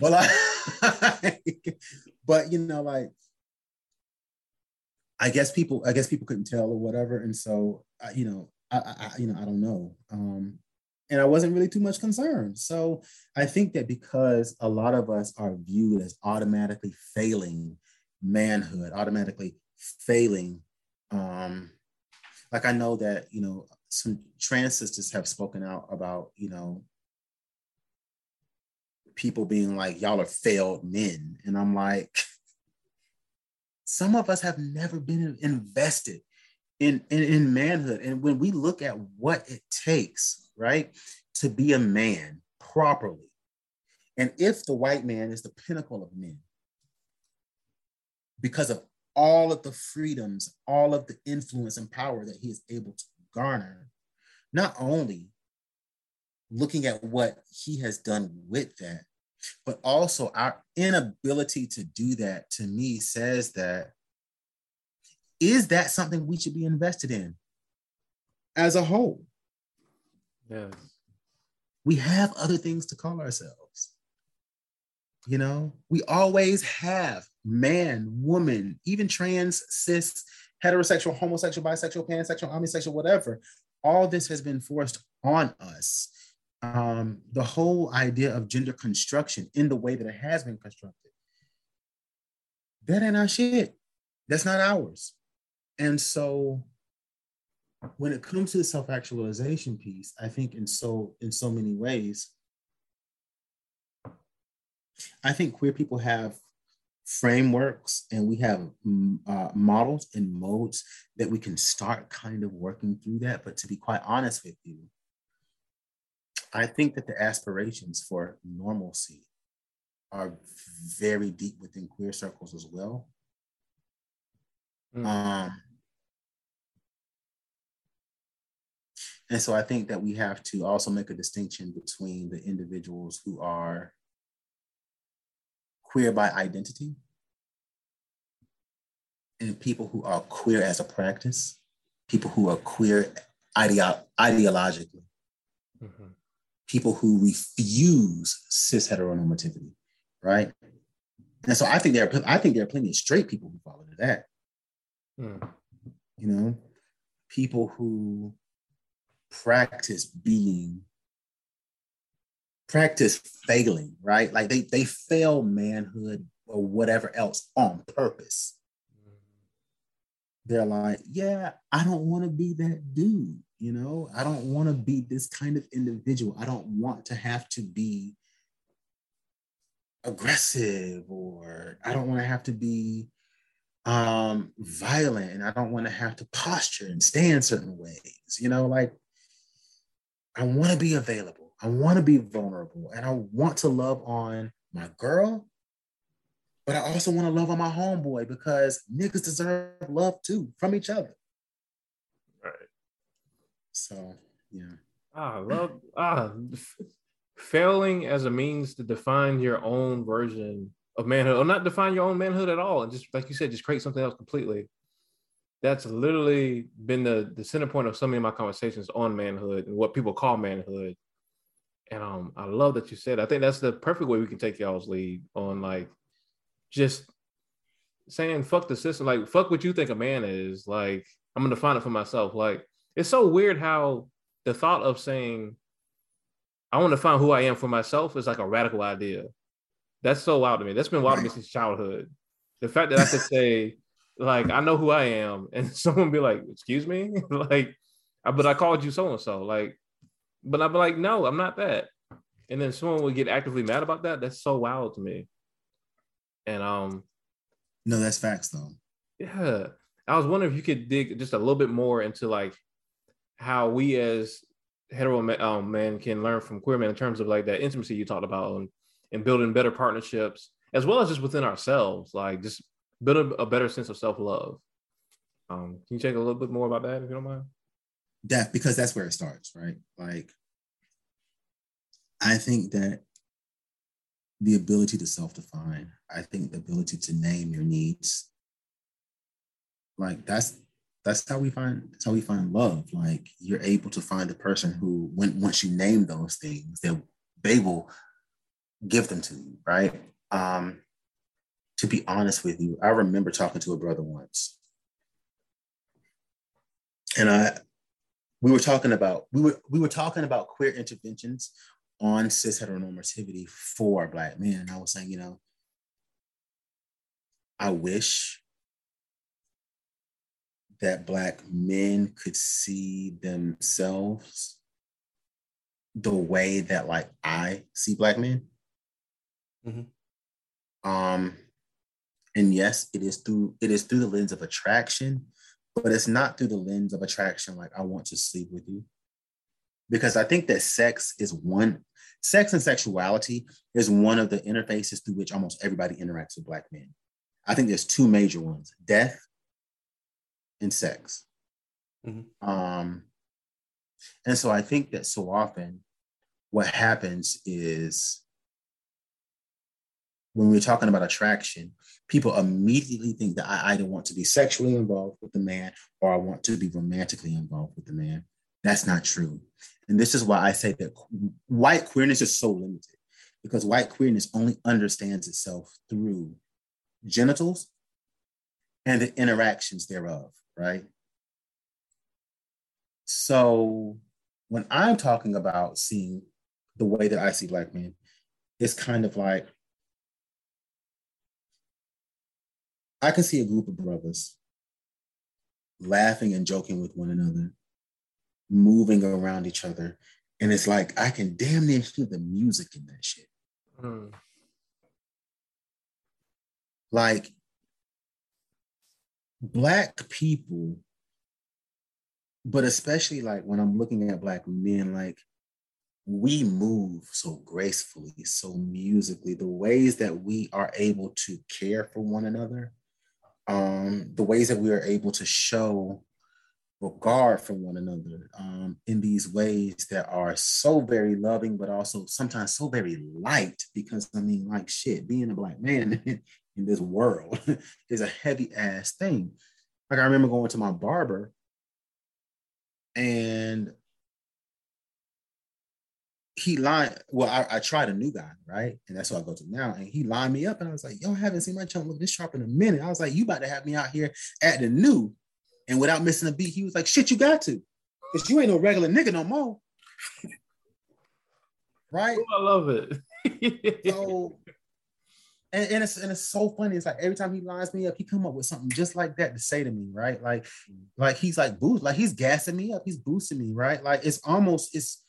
but like, but you know, like I guess people, I guess people couldn't tell or whatever, and so I, you know, I, I, you know, I don't know, um, and I wasn't really too much concerned. So I think that because a lot of us are viewed as automatically failing manhood, automatically failing, um, like I know that you know some trans sisters have spoken out about you know people being like, y'all are failed men. And I'm like, some of us have never been invested in, in, in manhood. And when we look at what it takes, right, to be a man properly, and if the white man is the pinnacle of men, because of all of the freedoms, all of the influence and power that he is able to garner, not only looking at what he has done with that, but also our inability to do that to me says that is that something we should be invested in as a whole? Yes. We have other things to call ourselves. You know, we always have man, woman, even trans, cis, heterosexual, homosexual, bisexual, pansexual, omnisexual, whatever. All this has been forced on us um, the whole idea of gender construction in the way that it has been constructed. That ain't our shit. That's not ours. And so when it comes to the self-actualization piece, I think in so in so many ways, I think queer people have frameworks and we have mm, uh, models and modes that we can start kind of working through that. But to be quite honest with you, I think that the aspirations for normalcy are very deep within queer circles as well. Mm. Um, and so I think that we have to also make a distinction between the individuals who are queer by identity and people who are queer as a practice, people who are queer ideo- ideologically. Mm-hmm people who refuse cis heteronormativity, right? And so I think there are I think there are plenty of straight people who fall into that. Hmm. You know, people who practice being practice failing, right? Like they they fail manhood or whatever else on purpose. They're like, yeah, I don't want to be that dude. You know, I don't want to be this kind of individual. I don't want to have to be aggressive or I don't want to have to be um violent and I don't want to have to posture and stand certain ways. You know, like I want to be available. I want to be vulnerable and I want to love on my girl, but I also want to love on my homeboy because niggas deserve love too from each other. Right. So, yeah. Ah, love ah failing as a means to define your own version of manhood or not define your own manhood at all and just like you said just create something else completely that's literally been the the center point of so many of my conversations on manhood and what people call manhood and um i love that you said i think that's the perfect way we can take y'all's lead on like just saying fuck the system like fuck what you think a man is like i'm gonna define it for myself like it's so weird how the thought of saying I want to find who I am for myself is like a radical idea. That's so wild to me. That's been wild to me since childhood. The fact that I could say, like, I know who I am, and someone be like, "Excuse me," like, but I called you so and so, like, but I'd be like, "No, I'm not that," and then someone would get actively mad about that. That's so wild to me. And um, no, that's facts though. Yeah, I was wondering if you could dig just a little bit more into like how we as hetero um, men can learn from queer men in terms of like that intimacy you talked about and, and building better partnerships as well as just within ourselves like just build a, a better sense of self-love um, can you check a little bit more about that if you don't mind that because that's where it starts right like i think that the ability to self-define i think the ability to name your needs like that's that's how we find that's how we find love. Like you're able to find a person who, when once you name those things, they they will give them to you, right? Um, to be honest with you, I remember talking to a brother once, and I we were talking about we were we were talking about queer interventions on cis heteronormativity for black men. I was saying, you know, I wish that black men could see themselves the way that like I see black men. Mm-hmm. Um, and yes, it is through it is through the lens of attraction, but it's not through the lens of attraction like I want to sleep with you. Because I think that sex is one sex and sexuality is one of the interfaces through which almost everybody interacts with black men. I think there's two major ones: death and sex. Mm-hmm. Um, and so I think that so often what happens is when we're talking about attraction, people immediately think that I either want to be sexually involved with the man or I want to be romantically involved with the man. That's not true. And this is why I say that white queerness is so limited because white queerness only understands itself through genitals and the interactions thereof right? So when I'm talking about seeing the way that I see Black men, it's kind of like I can see a group of brothers laughing and joking with one another, moving around each other. And it's like I can damn near hear the music in that shit. Mm. Like black people, but especially like when I'm looking at black men, like we move so gracefully, so musically, the ways that we are able to care for one another, um, the ways that we are able to show regard for one another um, in these ways that are so very loving, but also sometimes so very light. Because I mean, like shit, being a black man in this world is a heavy ass thing. Like I remember going to my barber and he lined well, I, I tried a new guy, right? And that's what I go to now. And he lined me up and I was like, yo, I haven't seen my chunk look this sharp in a minute. I was like, you about to have me out here at the new. And without missing a beat, he was like, shit, you got to. Because you ain't no regular nigga no more. right? Oh, I love it. so and, and it's and it's so funny. It's like every time he lines me up, he come up with something just like that to say to me, right? Like, like he's like boost, like he's gassing me up, he's boosting me, right? Like it's almost it's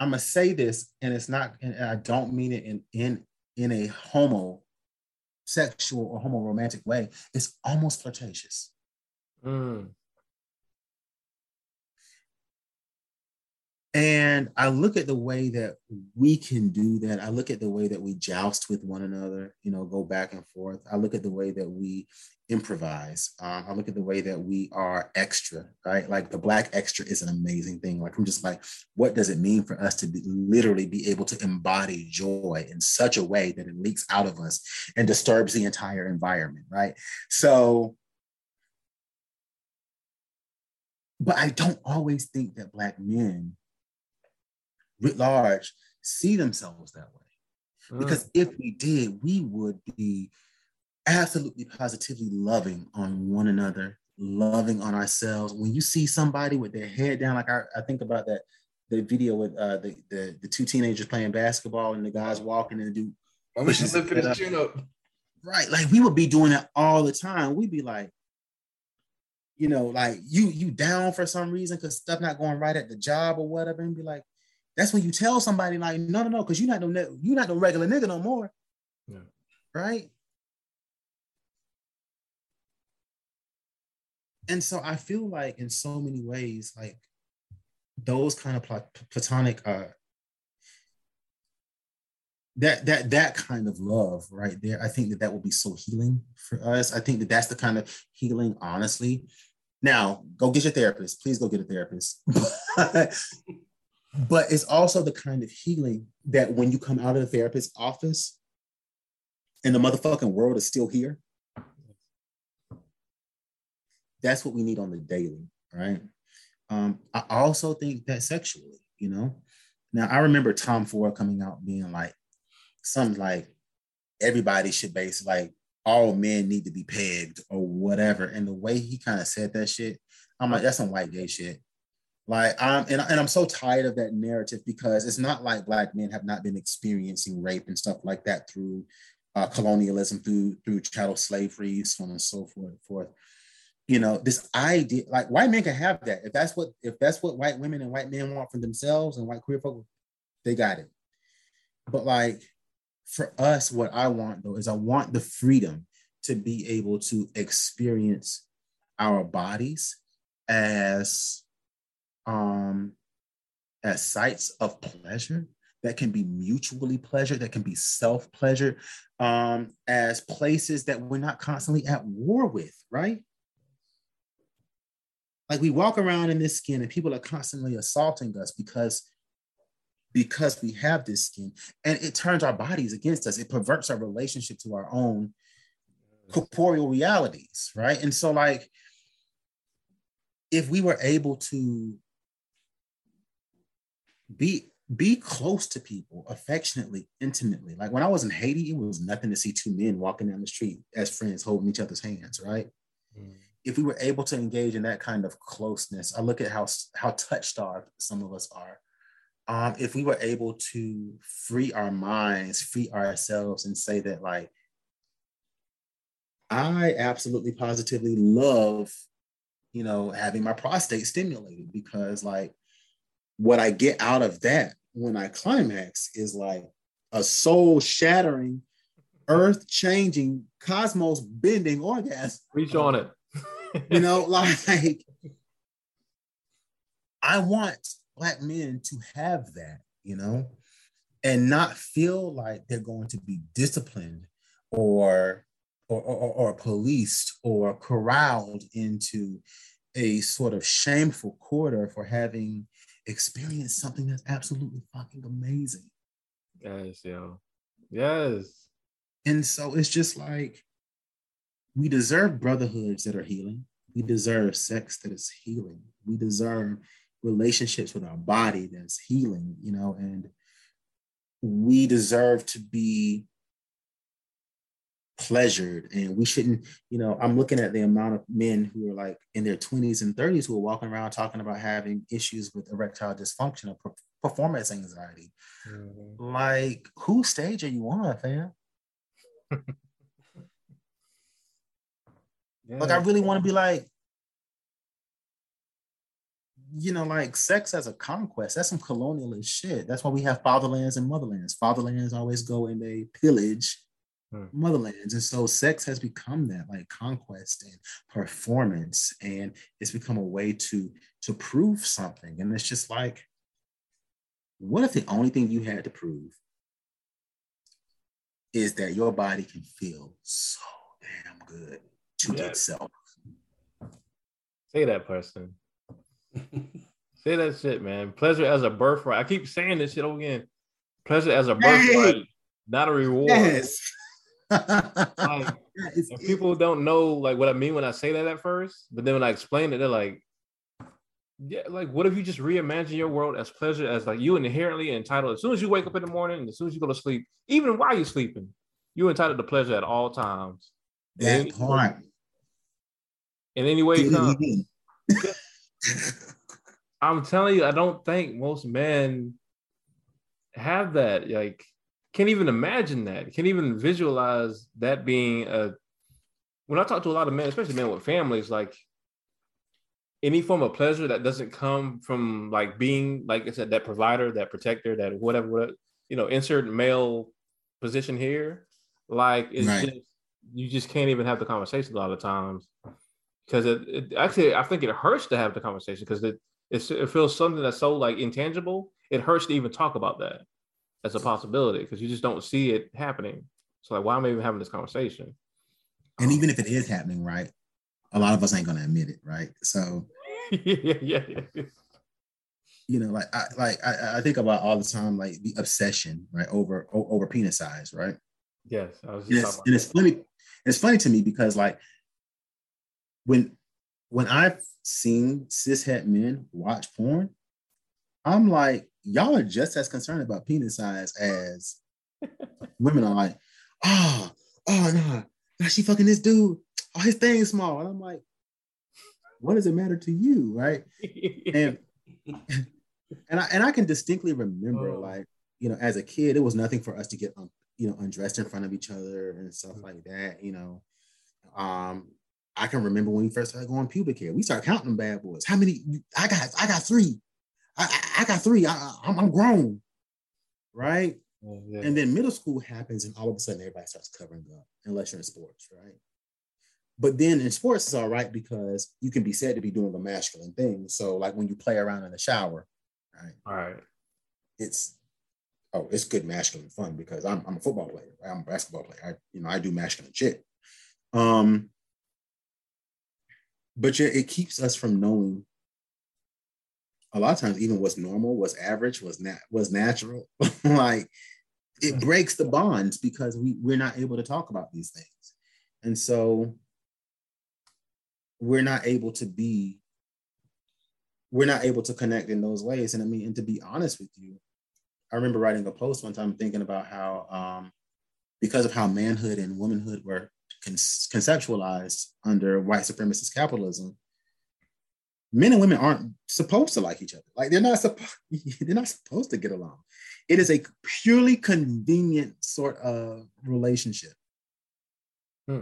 I'm gonna say this, and it's not, and I don't mean it in in in a homo sexual or homo romantic way. It's almost flirtatious. Mm. And I look at the way that we can do that. I look at the way that we joust with one another, you know, go back and forth. I look at the way that we improvise. Um, I look at the way that we are extra, right? Like the black extra is an amazing thing. Like I'm just like, what does it mean for us to be, literally be able to embody joy in such a way that it leaks out of us and disturbs the entire environment, right? So, but I don't always think that black men writ large see themselves that way. Because if we did, we would be absolutely positively loving on one another, loving on ourselves. When you see somebody with their head down, like I, I think about that the video with uh, the, the the two teenagers playing basketball and the guys walking and the dude. I wish he lifted his chin up. Right, like we would be doing that all the time. We'd be like, you know, like you you down for some reason because stuff not going right at the job or whatever, and be like, that's when you tell somebody like, no, no, no, because you're not no you're not no regular nigga no more. Yeah. Right. And so I feel like in so many ways, like those kind of plat- platonic uh that that that kind of love right there i think that that will be so healing for us. I think that that's the kind of healing honestly. Now go get your therapist. Please go get a therapist. But it's also the kind of healing that when you come out of the therapist's office and the motherfucking world is still here, that's what we need on the daily, right? Um, I also think that sexually, you know. Now I remember Tom Ford coming out being like something like everybody should base like all men need to be pegged or whatever. And the way he kind of said that shit, I'm like, that's some white gay shit. Like I'm and, and I'm so tired of that narrative because it's not like black men have not been experiencing rape and stuff like that through uh, colonialism, through through chattel slavery, so on and so forth. And forth. You know, this idea, like white men can have that. If that's what if that's what white women and white men want for themselves and white queer folk, they got it. But like for us, what I want though is I want the freedom to be able to experience our bodies as um, as sites of pleasure that can be mutually pleasure, that can be self pleasure, um, as places that we're not constantly at war with, right? Like we walk around in this skin and people are constantly assaulting us because because we have this skin and it turns our bodies against us it perverts our relationship to our own corporeal realities right and so like if we were able to be be close to people affectionately, intimately. Like when I was in Haiti, it was nothing to see two men walking down the street as friends holding each other's hands, right? Mm. If we were able to engage in that kind of closeness, I look at how how touch starved some of us are. Um, if we were able to free our minds, free ourselves, and say that, like, I absolutely positively love, you know, having my prostate stimulated because, like, what I get out of that when I climax is like a soul shattering, earth changing, cosmos bending orgasm. Reach on it. You know, like I want black men to have that, you know, and not feel like they're going to be disciplined or or, or, or policed or corralled into a sort of shameful quarter for having experienced something that's absolutely fucking amazing. Yes, yo. Yes. And so it's just like we deserve brotherhoods that are healing. We deserve sex that is healing. We deserve relationships with our body that's healing, you know, and we deserve to be pleasured and we shouldn't you know i'm looking at the amount of men who are like in their 20s and 30s who are walking around talking about having issues with erectile dysfunction or performance anxiety mm-hmm. like whose stage are you on fam yeah. like i really want to be like you know, like sex as a conquest, that's some colonialist shit. That's why we have fatherlands and motherlands. Fatherlands always go and they pillage hmm. motherlands. And so sex has become that like conquest and performance. And it's become a way to to prove something. And it's just like, what if the only thing you had to prove is that your body can feel so damn good to yeah. itself? Say that person. Say that shit, man. Pleasure as a birthright. I keep saying this shit over again. Pleasure as a birthright, hey. not a reward. Yes. like, people don't know like what I mean when I say that at first, but then when I explain it, they're like, yeah, like what if you just reimagine your world as pleasure as like you inherently entitled as soon as you wake up in the morning and as soon as you go to sleep, even while you're sleeping, you're entitled to pleasure at all times. That part. In any way comes. I'm telling you, I don't think most men have that. Like, can't even imagine that. Can't even visualize that being a. When I talk to a lot of men, especially men with families, like any form of pleasure that doesn't come from like being, like I said, that provider, that protector, that whatever, whatever you know, insert male position here. Like, it's right. just you just can't even have the conversation a lot of times because it, it, actually I think it hurts to have the conversation because it it feels something that's so like intangible. It hurts to even talk about that as a possibility because you just don't see it happening. So like, why am I even having this conversation? And um, even if it is happening, right? A lot of us ain't gonna admit it, right? So yeah, yeah, yeah. You know, like I like I, I think about all the time, like the obsession, right, over over penis size, right? Yes, I was and it's funny. It's funny to me because like when when I've seen cishet men watch porn, I'm like, y'all are just as concerned about penis size as women are like, oh, oh no, she fucking this dude. Oh, his thing is small. And I'm like, what does it matter to you? Right. and and I and I can distinctly remember, oh. like, you know, as a kid, it was nothing for us to get um, you know, undressed in front of each other and stuff like that, you know. Um, I can remember when we first started going pubic hair. We started counting them bad boys. How many? I got. I got three. I, I got three. I, am I'm grown, right? Oh, yeah. And then middle school happens, and all of a sudden everybody starts covering up, unless you're in sports, right? But then in sports, it's all right because you can be said to be doing the masculine thing. So, like when you play around in the shower, right? All right. It's oh, it's good masculine fun because I'm, I'm a football player. I'm a basketball player. I, you know, I do masculine shit. Um, but yeah, it keeps us from knowing a lot of times even what's normal, what's average, what's nat was natural. like it breaks the bonds because we, we're not able to talk about these things. And so we're not able to be, we're not able to connect in those ways. And I mean, and to be honest with you, I remember writing a post one time thinking about how um, because of how manhood and womanhood were conceptualized under white supremacist capitalism, men and women aren't supposed to like each other. Like they're not supposed they're not supposed to get along. It is a purely convenient sort of relationship. Hmm.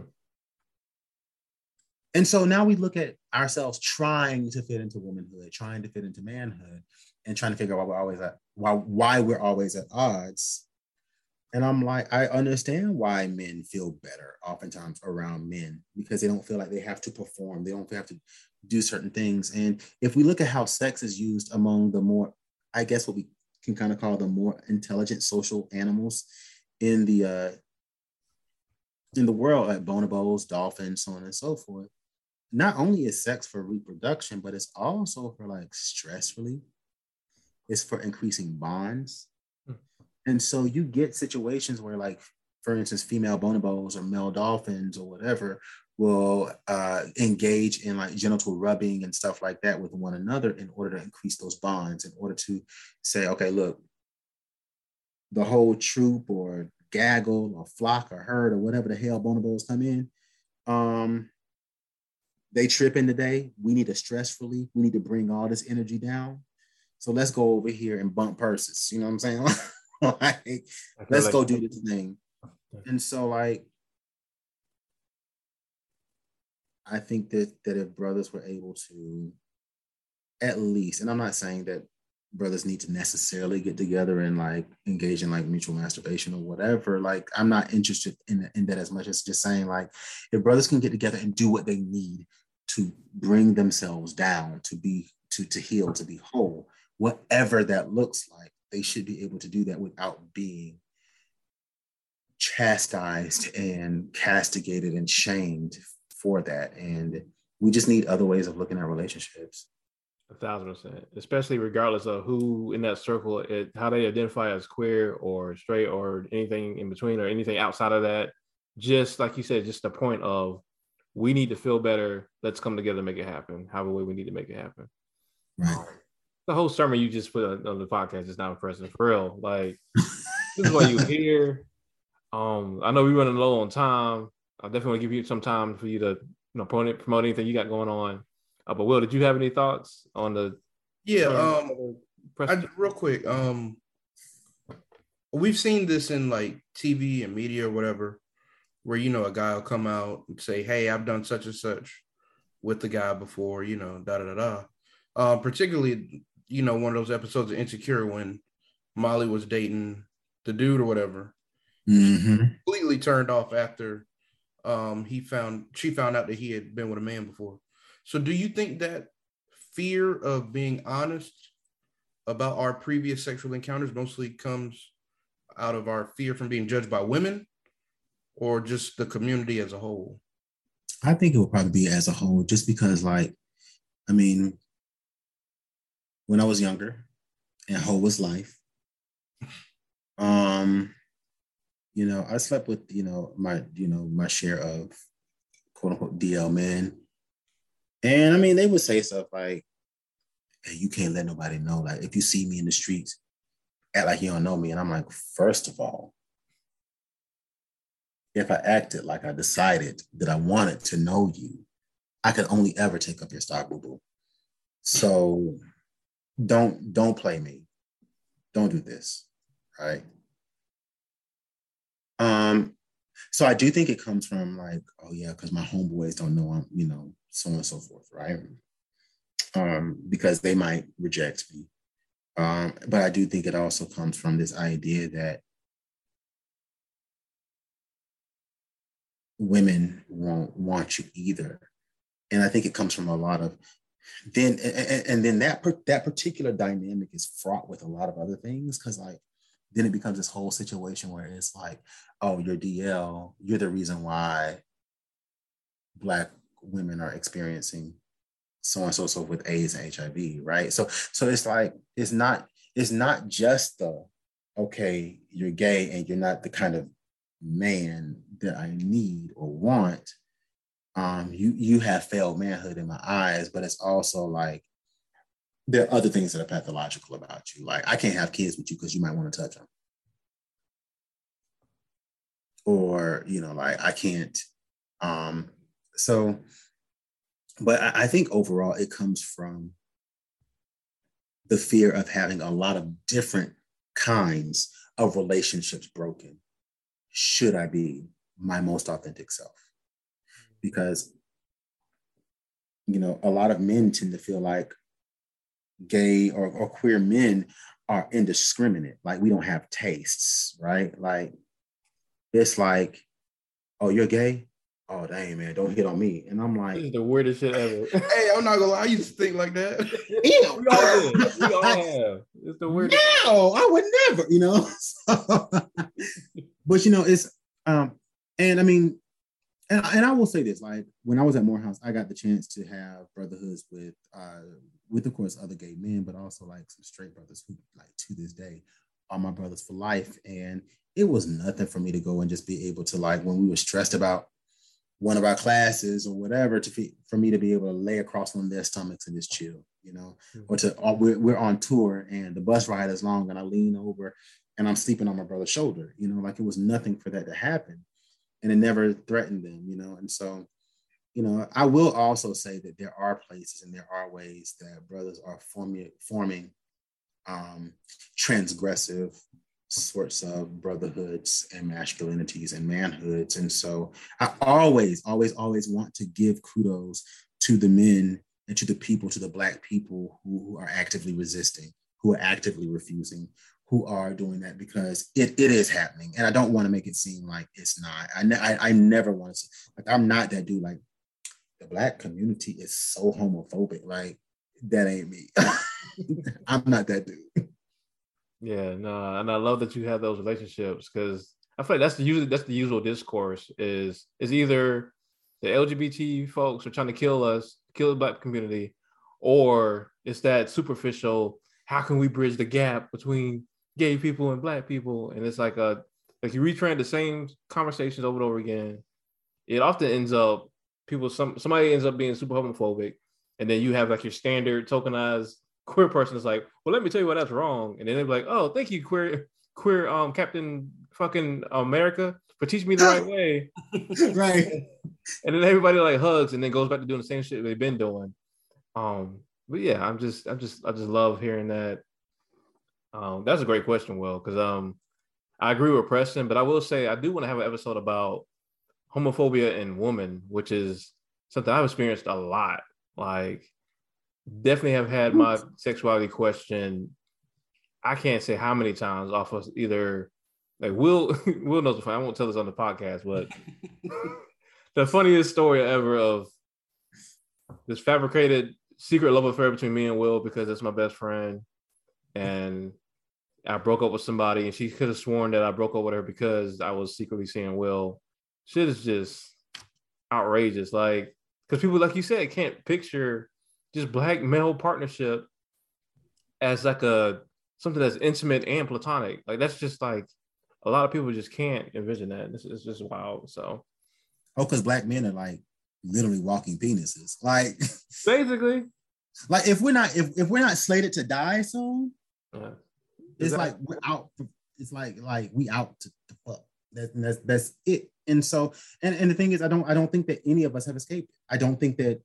And so now we look at ourselves trying to fit into womanhood, trying to fit into manhood, and trying to figure out why we're always at why why we're always at odds and I'm like, I understand why men feel better oftentimes around men because they don't feel like they have to perform, they don't have to do certain things. And if we look at how sex is used among the more, I guess what we can kind of call the more intelligent social animals in the uh, in the world, like bonobos, dolphins, so on and so forth. Not only is sex for reproduction, but it's also for like stress relief. It's for increasing bonds and so you get situations where, like, for instance, female bonobos or male dolphins or whatever will uh, engage in like genital rubbing and stuff like that with one another in order to increase those bonds, in order to say, okay, look, the whole troop or gaggle or flock or herd or whatever the hell bonobos come in, um, they trip in today. We need to stress relief. we need to bring all this energy down. So let's go over here and bump purses. You know what I'm saying? like, let's like- go do this thing. And so, like, I think that that if brothers were able to at least, and I'm not saying that brothers need to necessarily get together and like engage in like mutual masturbation or whatever. Like I'm not interested in, in that as much as just saying like if brothers can get together and do what they need to bring themselves down, to be to to heal, to be whole, whatever that looks like, they should be able to do that without being chastised and castigated and shamed for that. And we just need other ways of looking at relationships. A thousand percent, especially regardless of who in that circle, it, how they identify as queer or straight or anything in between or anything outside of that. Just like you said, just the point of we need to feel better. Let's come together and make it happen. However way we need to make it happen. Right. The whole sermon you just put on, on the podcast is not impressive for real. Like this is why you here. Um, I know we're running low on time. I definitely want to give you some time for you to you know promote, promote anything you got going on. Uh, but Will, did you have any thoughts on the? Yeah, um, I, real quick. Um, we've seen this in like TV and media or whatever, where you know a guy will come out and say, "Hey, I've done such and such with the guy before," you know, da da da da. Uh, particularly, you know, one of those episodes of Insecure when Molly was dating the dude or whatever. Mm-hmm. Completely turned off after um, he found she found out that he had been with a man before. So, do you think that fear of being honest about our previous sexual encounters mostly comes out of our fear from being judged by women, or just the community as a whole? I think it would probably be as a whole, just because, like, I mean, when I was younger, and hoe was life. Um, you know, I slept with, you know, my, you know, my share of quote unquote DL men. And I mean, they would say stuff like, hey, you can't let nobody know. Like, if you see me in the streets, act like you don't know me. And I'm like, first of all, if I acted like I decided that I wanted to know you, I could only ever take up your stock, boo boo. So don't don't play me. Don't do this. Right. Um, so I do think it comes from like, oh yeah, because my homeboys don't know I'm, you know, so on and so forth, right? Um, because they might reject me. Um, but I do think it also comes from this idea that women won't want you either. And I think it comes from a lot of then and, and then that that particular dynamic is fraught with a lot of other things because like then it becomes this whole situation where it's like, oh, you're DL, you're the reason why Black women are experiencing so and so so with AIDS and HIV, right? So so it's like it's not it's not just the okay, you're gay and you're not the kind of man that I need or want. Um, you you have failed manhood in my eyes, but it's also like there are other things that are pathological about you. Like I can't have kids with you because you might want to touch them. Or, you know, like I can't. Um, so, but I, I think overall it comes from the fear of having a lot of different kinds of relationships broken. Should I be my most authentic self? Because, you know, a lot of men tend to feel like gay or, or queer men are indiscriminate. Like we don't have tastes, right? Like it's like, oh, you're gay? Oh, dang, man, don't hit on me. And I'm like, this is the weirdest shit ever. hey, I'm not gonna lie, I used to think like that. Yeah, we all did. We all have. It's the weirdest. No, I would never, you know. but you know, it's um, and I mean, and, and I will say this: like when I was at Morehouse, I got the chance to have brotherhoods with, uh, with of course other gay men, but also like some straight brothers who, like to this day, are my brothers for life. And it was nothing for me to go and just be able to like when we were stressed about one of our classes or whatever to be, for me to be able to lay across on their stomachs and just chill, you know, mm-hmm. or to or we're, we're on tour and the bus ride is long and I lean over and I'm sleeping on my brother's shoulder, you know, like it was nothing for that to happen and it never threatened them, you know, and so you know, I will also say that there are places and there are ways that brothers are forming forming um, transgressive sorts of brotherhoods and masculinities and manhoods. And so I always, always, always want to give kudos to the men and to the people, to the Black people who, who are actively resisting, who are actively refusing, who are doing that because it, it is happening. And I don't want to make it seem like it's not. I, ne- I, I never want to, like, I'm not that dude. Like, the Black community is so homophobic. Like, that ain't me. I'm not that dude. Yeah, no, and I love that you have those relationships because I feel like that's the usual that's the usual discourse is is either the LGBT folks are trying to kill us, kill the black community, or it's that superficial. How can we bridge the gap between gay people and black people? And it's like a like you retrain the same conversations over and over again. It often ends up people some somebody ends up being super homophobic, and then you have like your standard tokenized queer person is like, well, let me tell you why that's wrong. And then they're like, oh, thank you, queer, queer um Captain fucking America for teaching me the right way. right. And then everybody like hugs and then goes back to doing the same shit they've been doing. Um, but yeah, I'm just I'm just I just love hearing that. Um, that's a great question, Will, because um I agree with Preston, but I will say I do want to have an episode about homophobia in women, which is something I've experienced a lot. Like definitely have had my sexuality questioned. I can't say how many times off of either like Will Will knows the fun. I won't tell this on the podcast, but the funniest story ever of this fabricated secret love affair between me and Will because that's my best friend. And I broke up with somebody and she could have sworn that I broke up with her because I was secretly seeing Will. Shit is just outrageous. Like, because people, like you said, can't picture just black male partnership as like a something that's intimate and platonic. Like that's just like a lot of people just can't envision that. It's, it's just wild. So, oh, because black men are like literally walking penises. Like basically, like if we're not if, if we're not slated to die soon, yeah. It's like we're out. It's like like we out to, to fuck. That's that's that's it. And so and and the thing is, I don't I don't think that any of us have escaped. I don't think that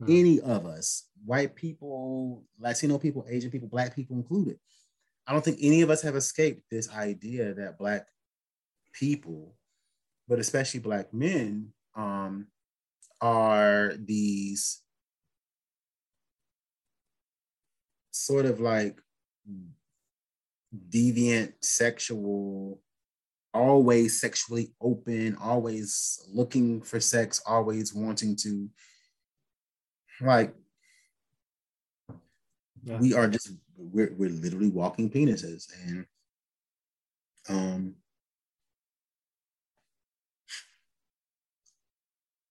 hmm. any of us, white people, Latino people, Asian people, black people included, I don't think any of us have escaped this idea that black people, but especially black men, um, are these sort of like deviant sexual always sexually open always looking for sex always wanting to. Like yeah. we are just we're we're literally walking penises and um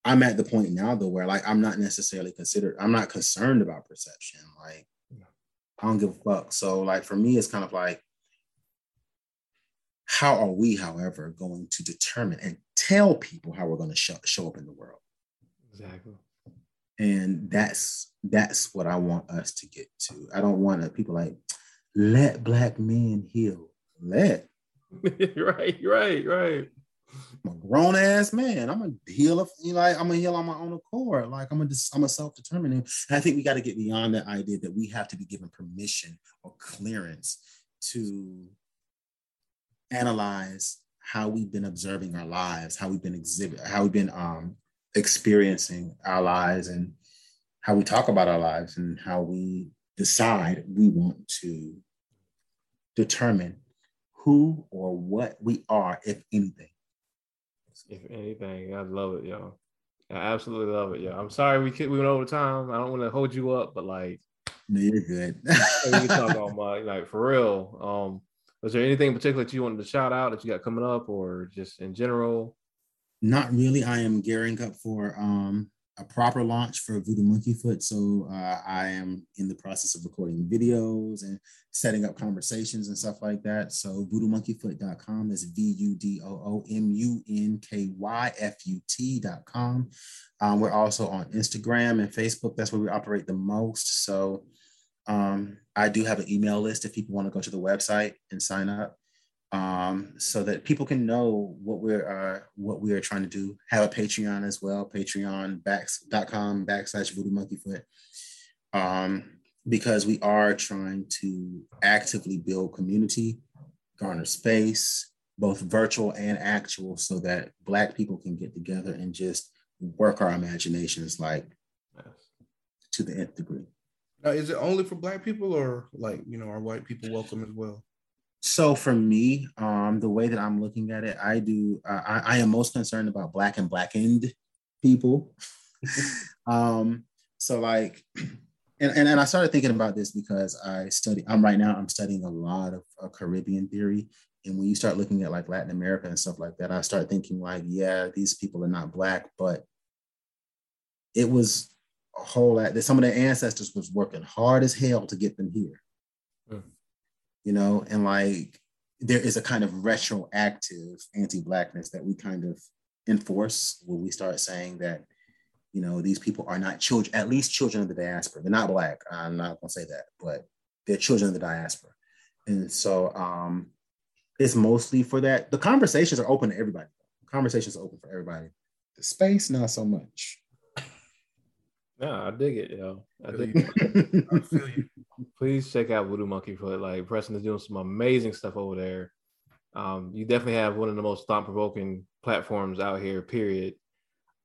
I'm at the point now though where like I'm not necessarily considered I'm not concerned about perception like I don't give a fuck. So like for me it's kind of like how are we however going to determine and tell people how we're going to show, show up in the world exactly and that's that's what i want us to get to i don't want uh, people like let black men heal let right right right I'm a grown ass man. I'm gonna heal. You know, like, I'm gonna heal on my own accord. Like I'm a, I'm a self determining. And I think we got to get beyond that idea that we have to be given permission or clearance to analyze how we've been observing our lives, how we've been exhibit, how we've been um, experiencing our lives and how we talk about our lives and how we decide we want to determine who or what we are, if anything. If anything, I love it, y'all. I absolutely love it, y'all. I'm sorry we we went over time. I don't want to hold you up, but like, no, you're good. we can talk all my like for real. Um, was there anything in particular that you wanted to shout out that you got coming up, or just in general? Not really. I am gearing up for um a proper launch for Voodoo Monkey Foot. So uh, I am in the process of recording videos and setting up conversations and stuff like that. So vudoomunkyfut.com is V-U-D-O-O-M-U-N-K-Y-F-U-T.com. Um, we're also on Instagram and Facebook. That's where we operate the most. So um, I do have an email list if people want to go to the website and sign up um, so that people can know what we're uh, what we are trying to do. Have a Patreon as well, patreon.com backslash voodoo monkey foot. Um, because we are trying to actively build community, garner space, both virtual and actual, so that Black people can get together and just work our imaginations like yes. to the nth degree. Now, is it only for Black people, or like you know, are white people welcome as well? So for me, um, the way that I'm looking at it, I do. Uh, I, I, am most concerned about black and blackened people. um, so like, and, and and I started thinking about this because I study. I'm right now. I'm studying a lot of uh, Caribbean theory, and when you start looking at like Latin America and stuff like that, I start thinking like, yeah, these people are not black, but it was a whole lot that some of their ancestors was working hard as hell to get them here you know, and like there is a kind of retroactive anti-blackness that we kind of enforce when we start saying that, you know, these people are not children, at least children of the diaspora. They're not black. I'm not gonna say that, but they're children of the diaspora. And so um it's mostly for that. The conversations are open to everybody. conversations are open for everybody. The space, not so much. No, I dig it, yo. I dig it. I feel you. Please check out Voodoo Monkey Foot. Like Preston is doing some amazing stuff over there. Um, you definitely have one of the most thought provoking platforms out here. Period.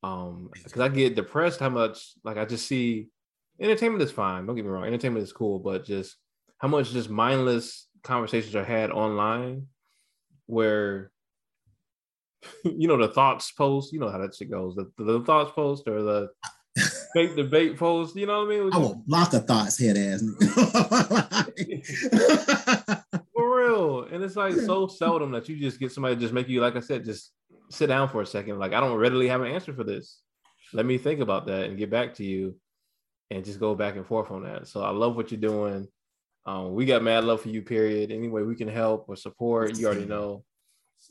Um, because I get depressed how much like I just see entertainment is fine. Don't get me wrong, entertainment is cool, but just how much just mindless conversations are had online where you know the thoughts post. You know how that shit goes. The, the thoughts post or the fake debate post. You know what I mean? I will block a thoughts head ass. for real, and it's like so seldom that you just get somebody to just make you, like I said, just sit down for a second. Like I don't readily have an answer for this. Let me think about that and get back to you, and just go back and forth on that. So I love what you're doing. Um, we got mad love for you. Period. Anyway, we can help or support, you already know.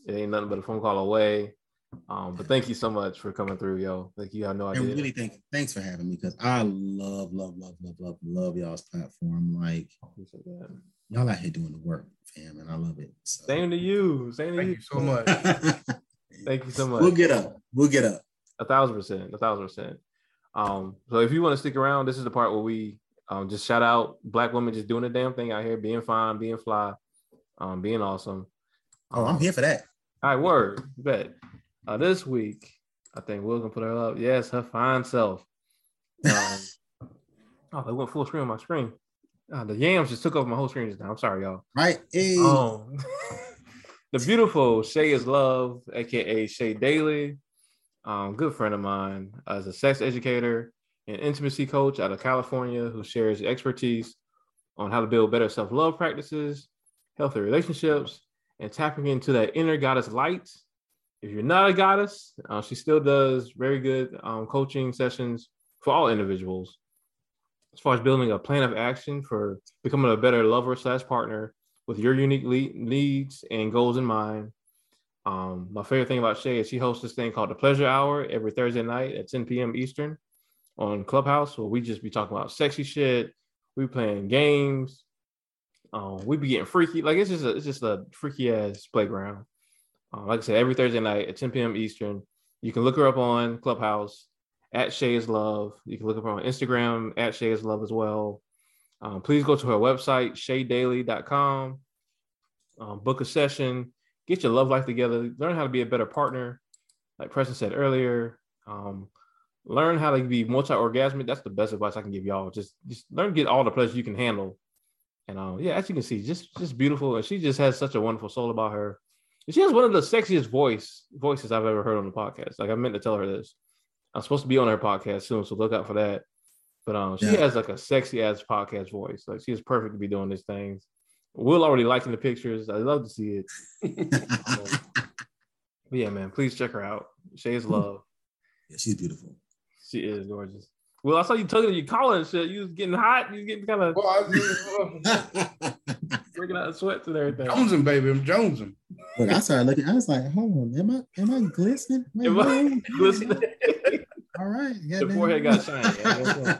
It ain't nothing but a phone call away. Um, but thank you so much for coming through, yo. Thank you. I know I and really thank thanks for having me because I love, love, love, love, love, love y'all's platform. Like y'all out here doing the work, fam, and I love it. So. Same to you. Same to thank you. you so much. thank you so much. We'll get up. We'll get up. A thousand percent. A thousand percent. Um, so if you want to stick around, this is the part where we um, just shout out black women just doing the damn thing out here, being fine, being fly, um, being awesome. Oh, I'm here for that. All right, word. Bet. Uh, this week, I think Will can put her up. Yes, her fine self. Um, oh, they went full screen on my screen. Uh, the yams just took over my whole screen just now. I'm sorry, y'all. Right. Hey. Um, the beautiful Shay is Love, aka Shay Daly, um, good friend of mine as a sex educator and intimacy coach out of California who shares expertise on how to build better self love practices, healthy relationships, and tapping into that inner goddess light if you're not a goddess, uh, she still does very good um, coaching sessions for all individuals as far as building a plan of action for becoming a better lover slash partner with your unique needs and goals in mind. Um, my favorite thing about Shay is she hosts this thing called the Pleasure Hour every Thursday night at 10 p.m. Eastern on Clubhouse, where we just be talking about sexy shit. We playing games. Um, we be getting freaky. Like it's just a, it's just a freaky ass playground. Uh, like I said, every Thursday night at 10 p.m. Eastern. You can look her up on Clubhouse at Shay's Love. You can look up her on Instagram at Shay's Love as well. Um, please go to her website, shaydaily.com. Um, book a session, get your love life together, learn how to be a better partner. Like Preston said earlier, um, learn how to be multi-orgasmic. That's the best advice I can give y'all. Just, just learn to get all the pleasure you can handle. And uh, yeah, as you can see, just just beautiful. And she just has such a wonderful soul about her she has one of the sexiest voice voices I've ever heard on the podcast. Like I meant to tell her this. I'm supposed to be on her podcast soon, so look out for that. But um, she yeah. has like a sexy ass podcast voice. Like she is perfect to be doing these things. Will already liking the pictures. I love to see it. um, yeah, man, please check her out. Shay's love. Yeah, she's beautiful. She is gorgeous. Well, I saw you tugging your collar and shit. You was getting hot. You was getting kind of Well, I was, breaking out in sweats and everything. Jonesing, baby, I'm Jonesing. Look, I started looking. I was like, hold on, am I am I glistening? Wait, Am I wait, glistening? All right. The goddamn. forehead got shiny. yeah,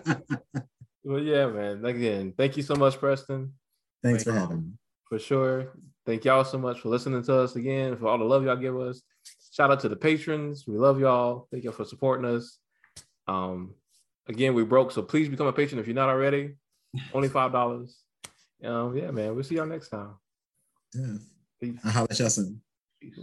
Well, yeah, man. Again, thank you so much, Preston. Thanks for having me. For sure. Thank y'all so much for listening to us again, for all the love y'all give us. Shout out to the patrons. We love y'all. Thank y'all for supporting us. Um, again, we broke, so please become a patron if you're not already. Only five dollars. Um, yeah, man. We'll see y'all next time. Yeah. Peace. I'll holler at y'all soon. Peace.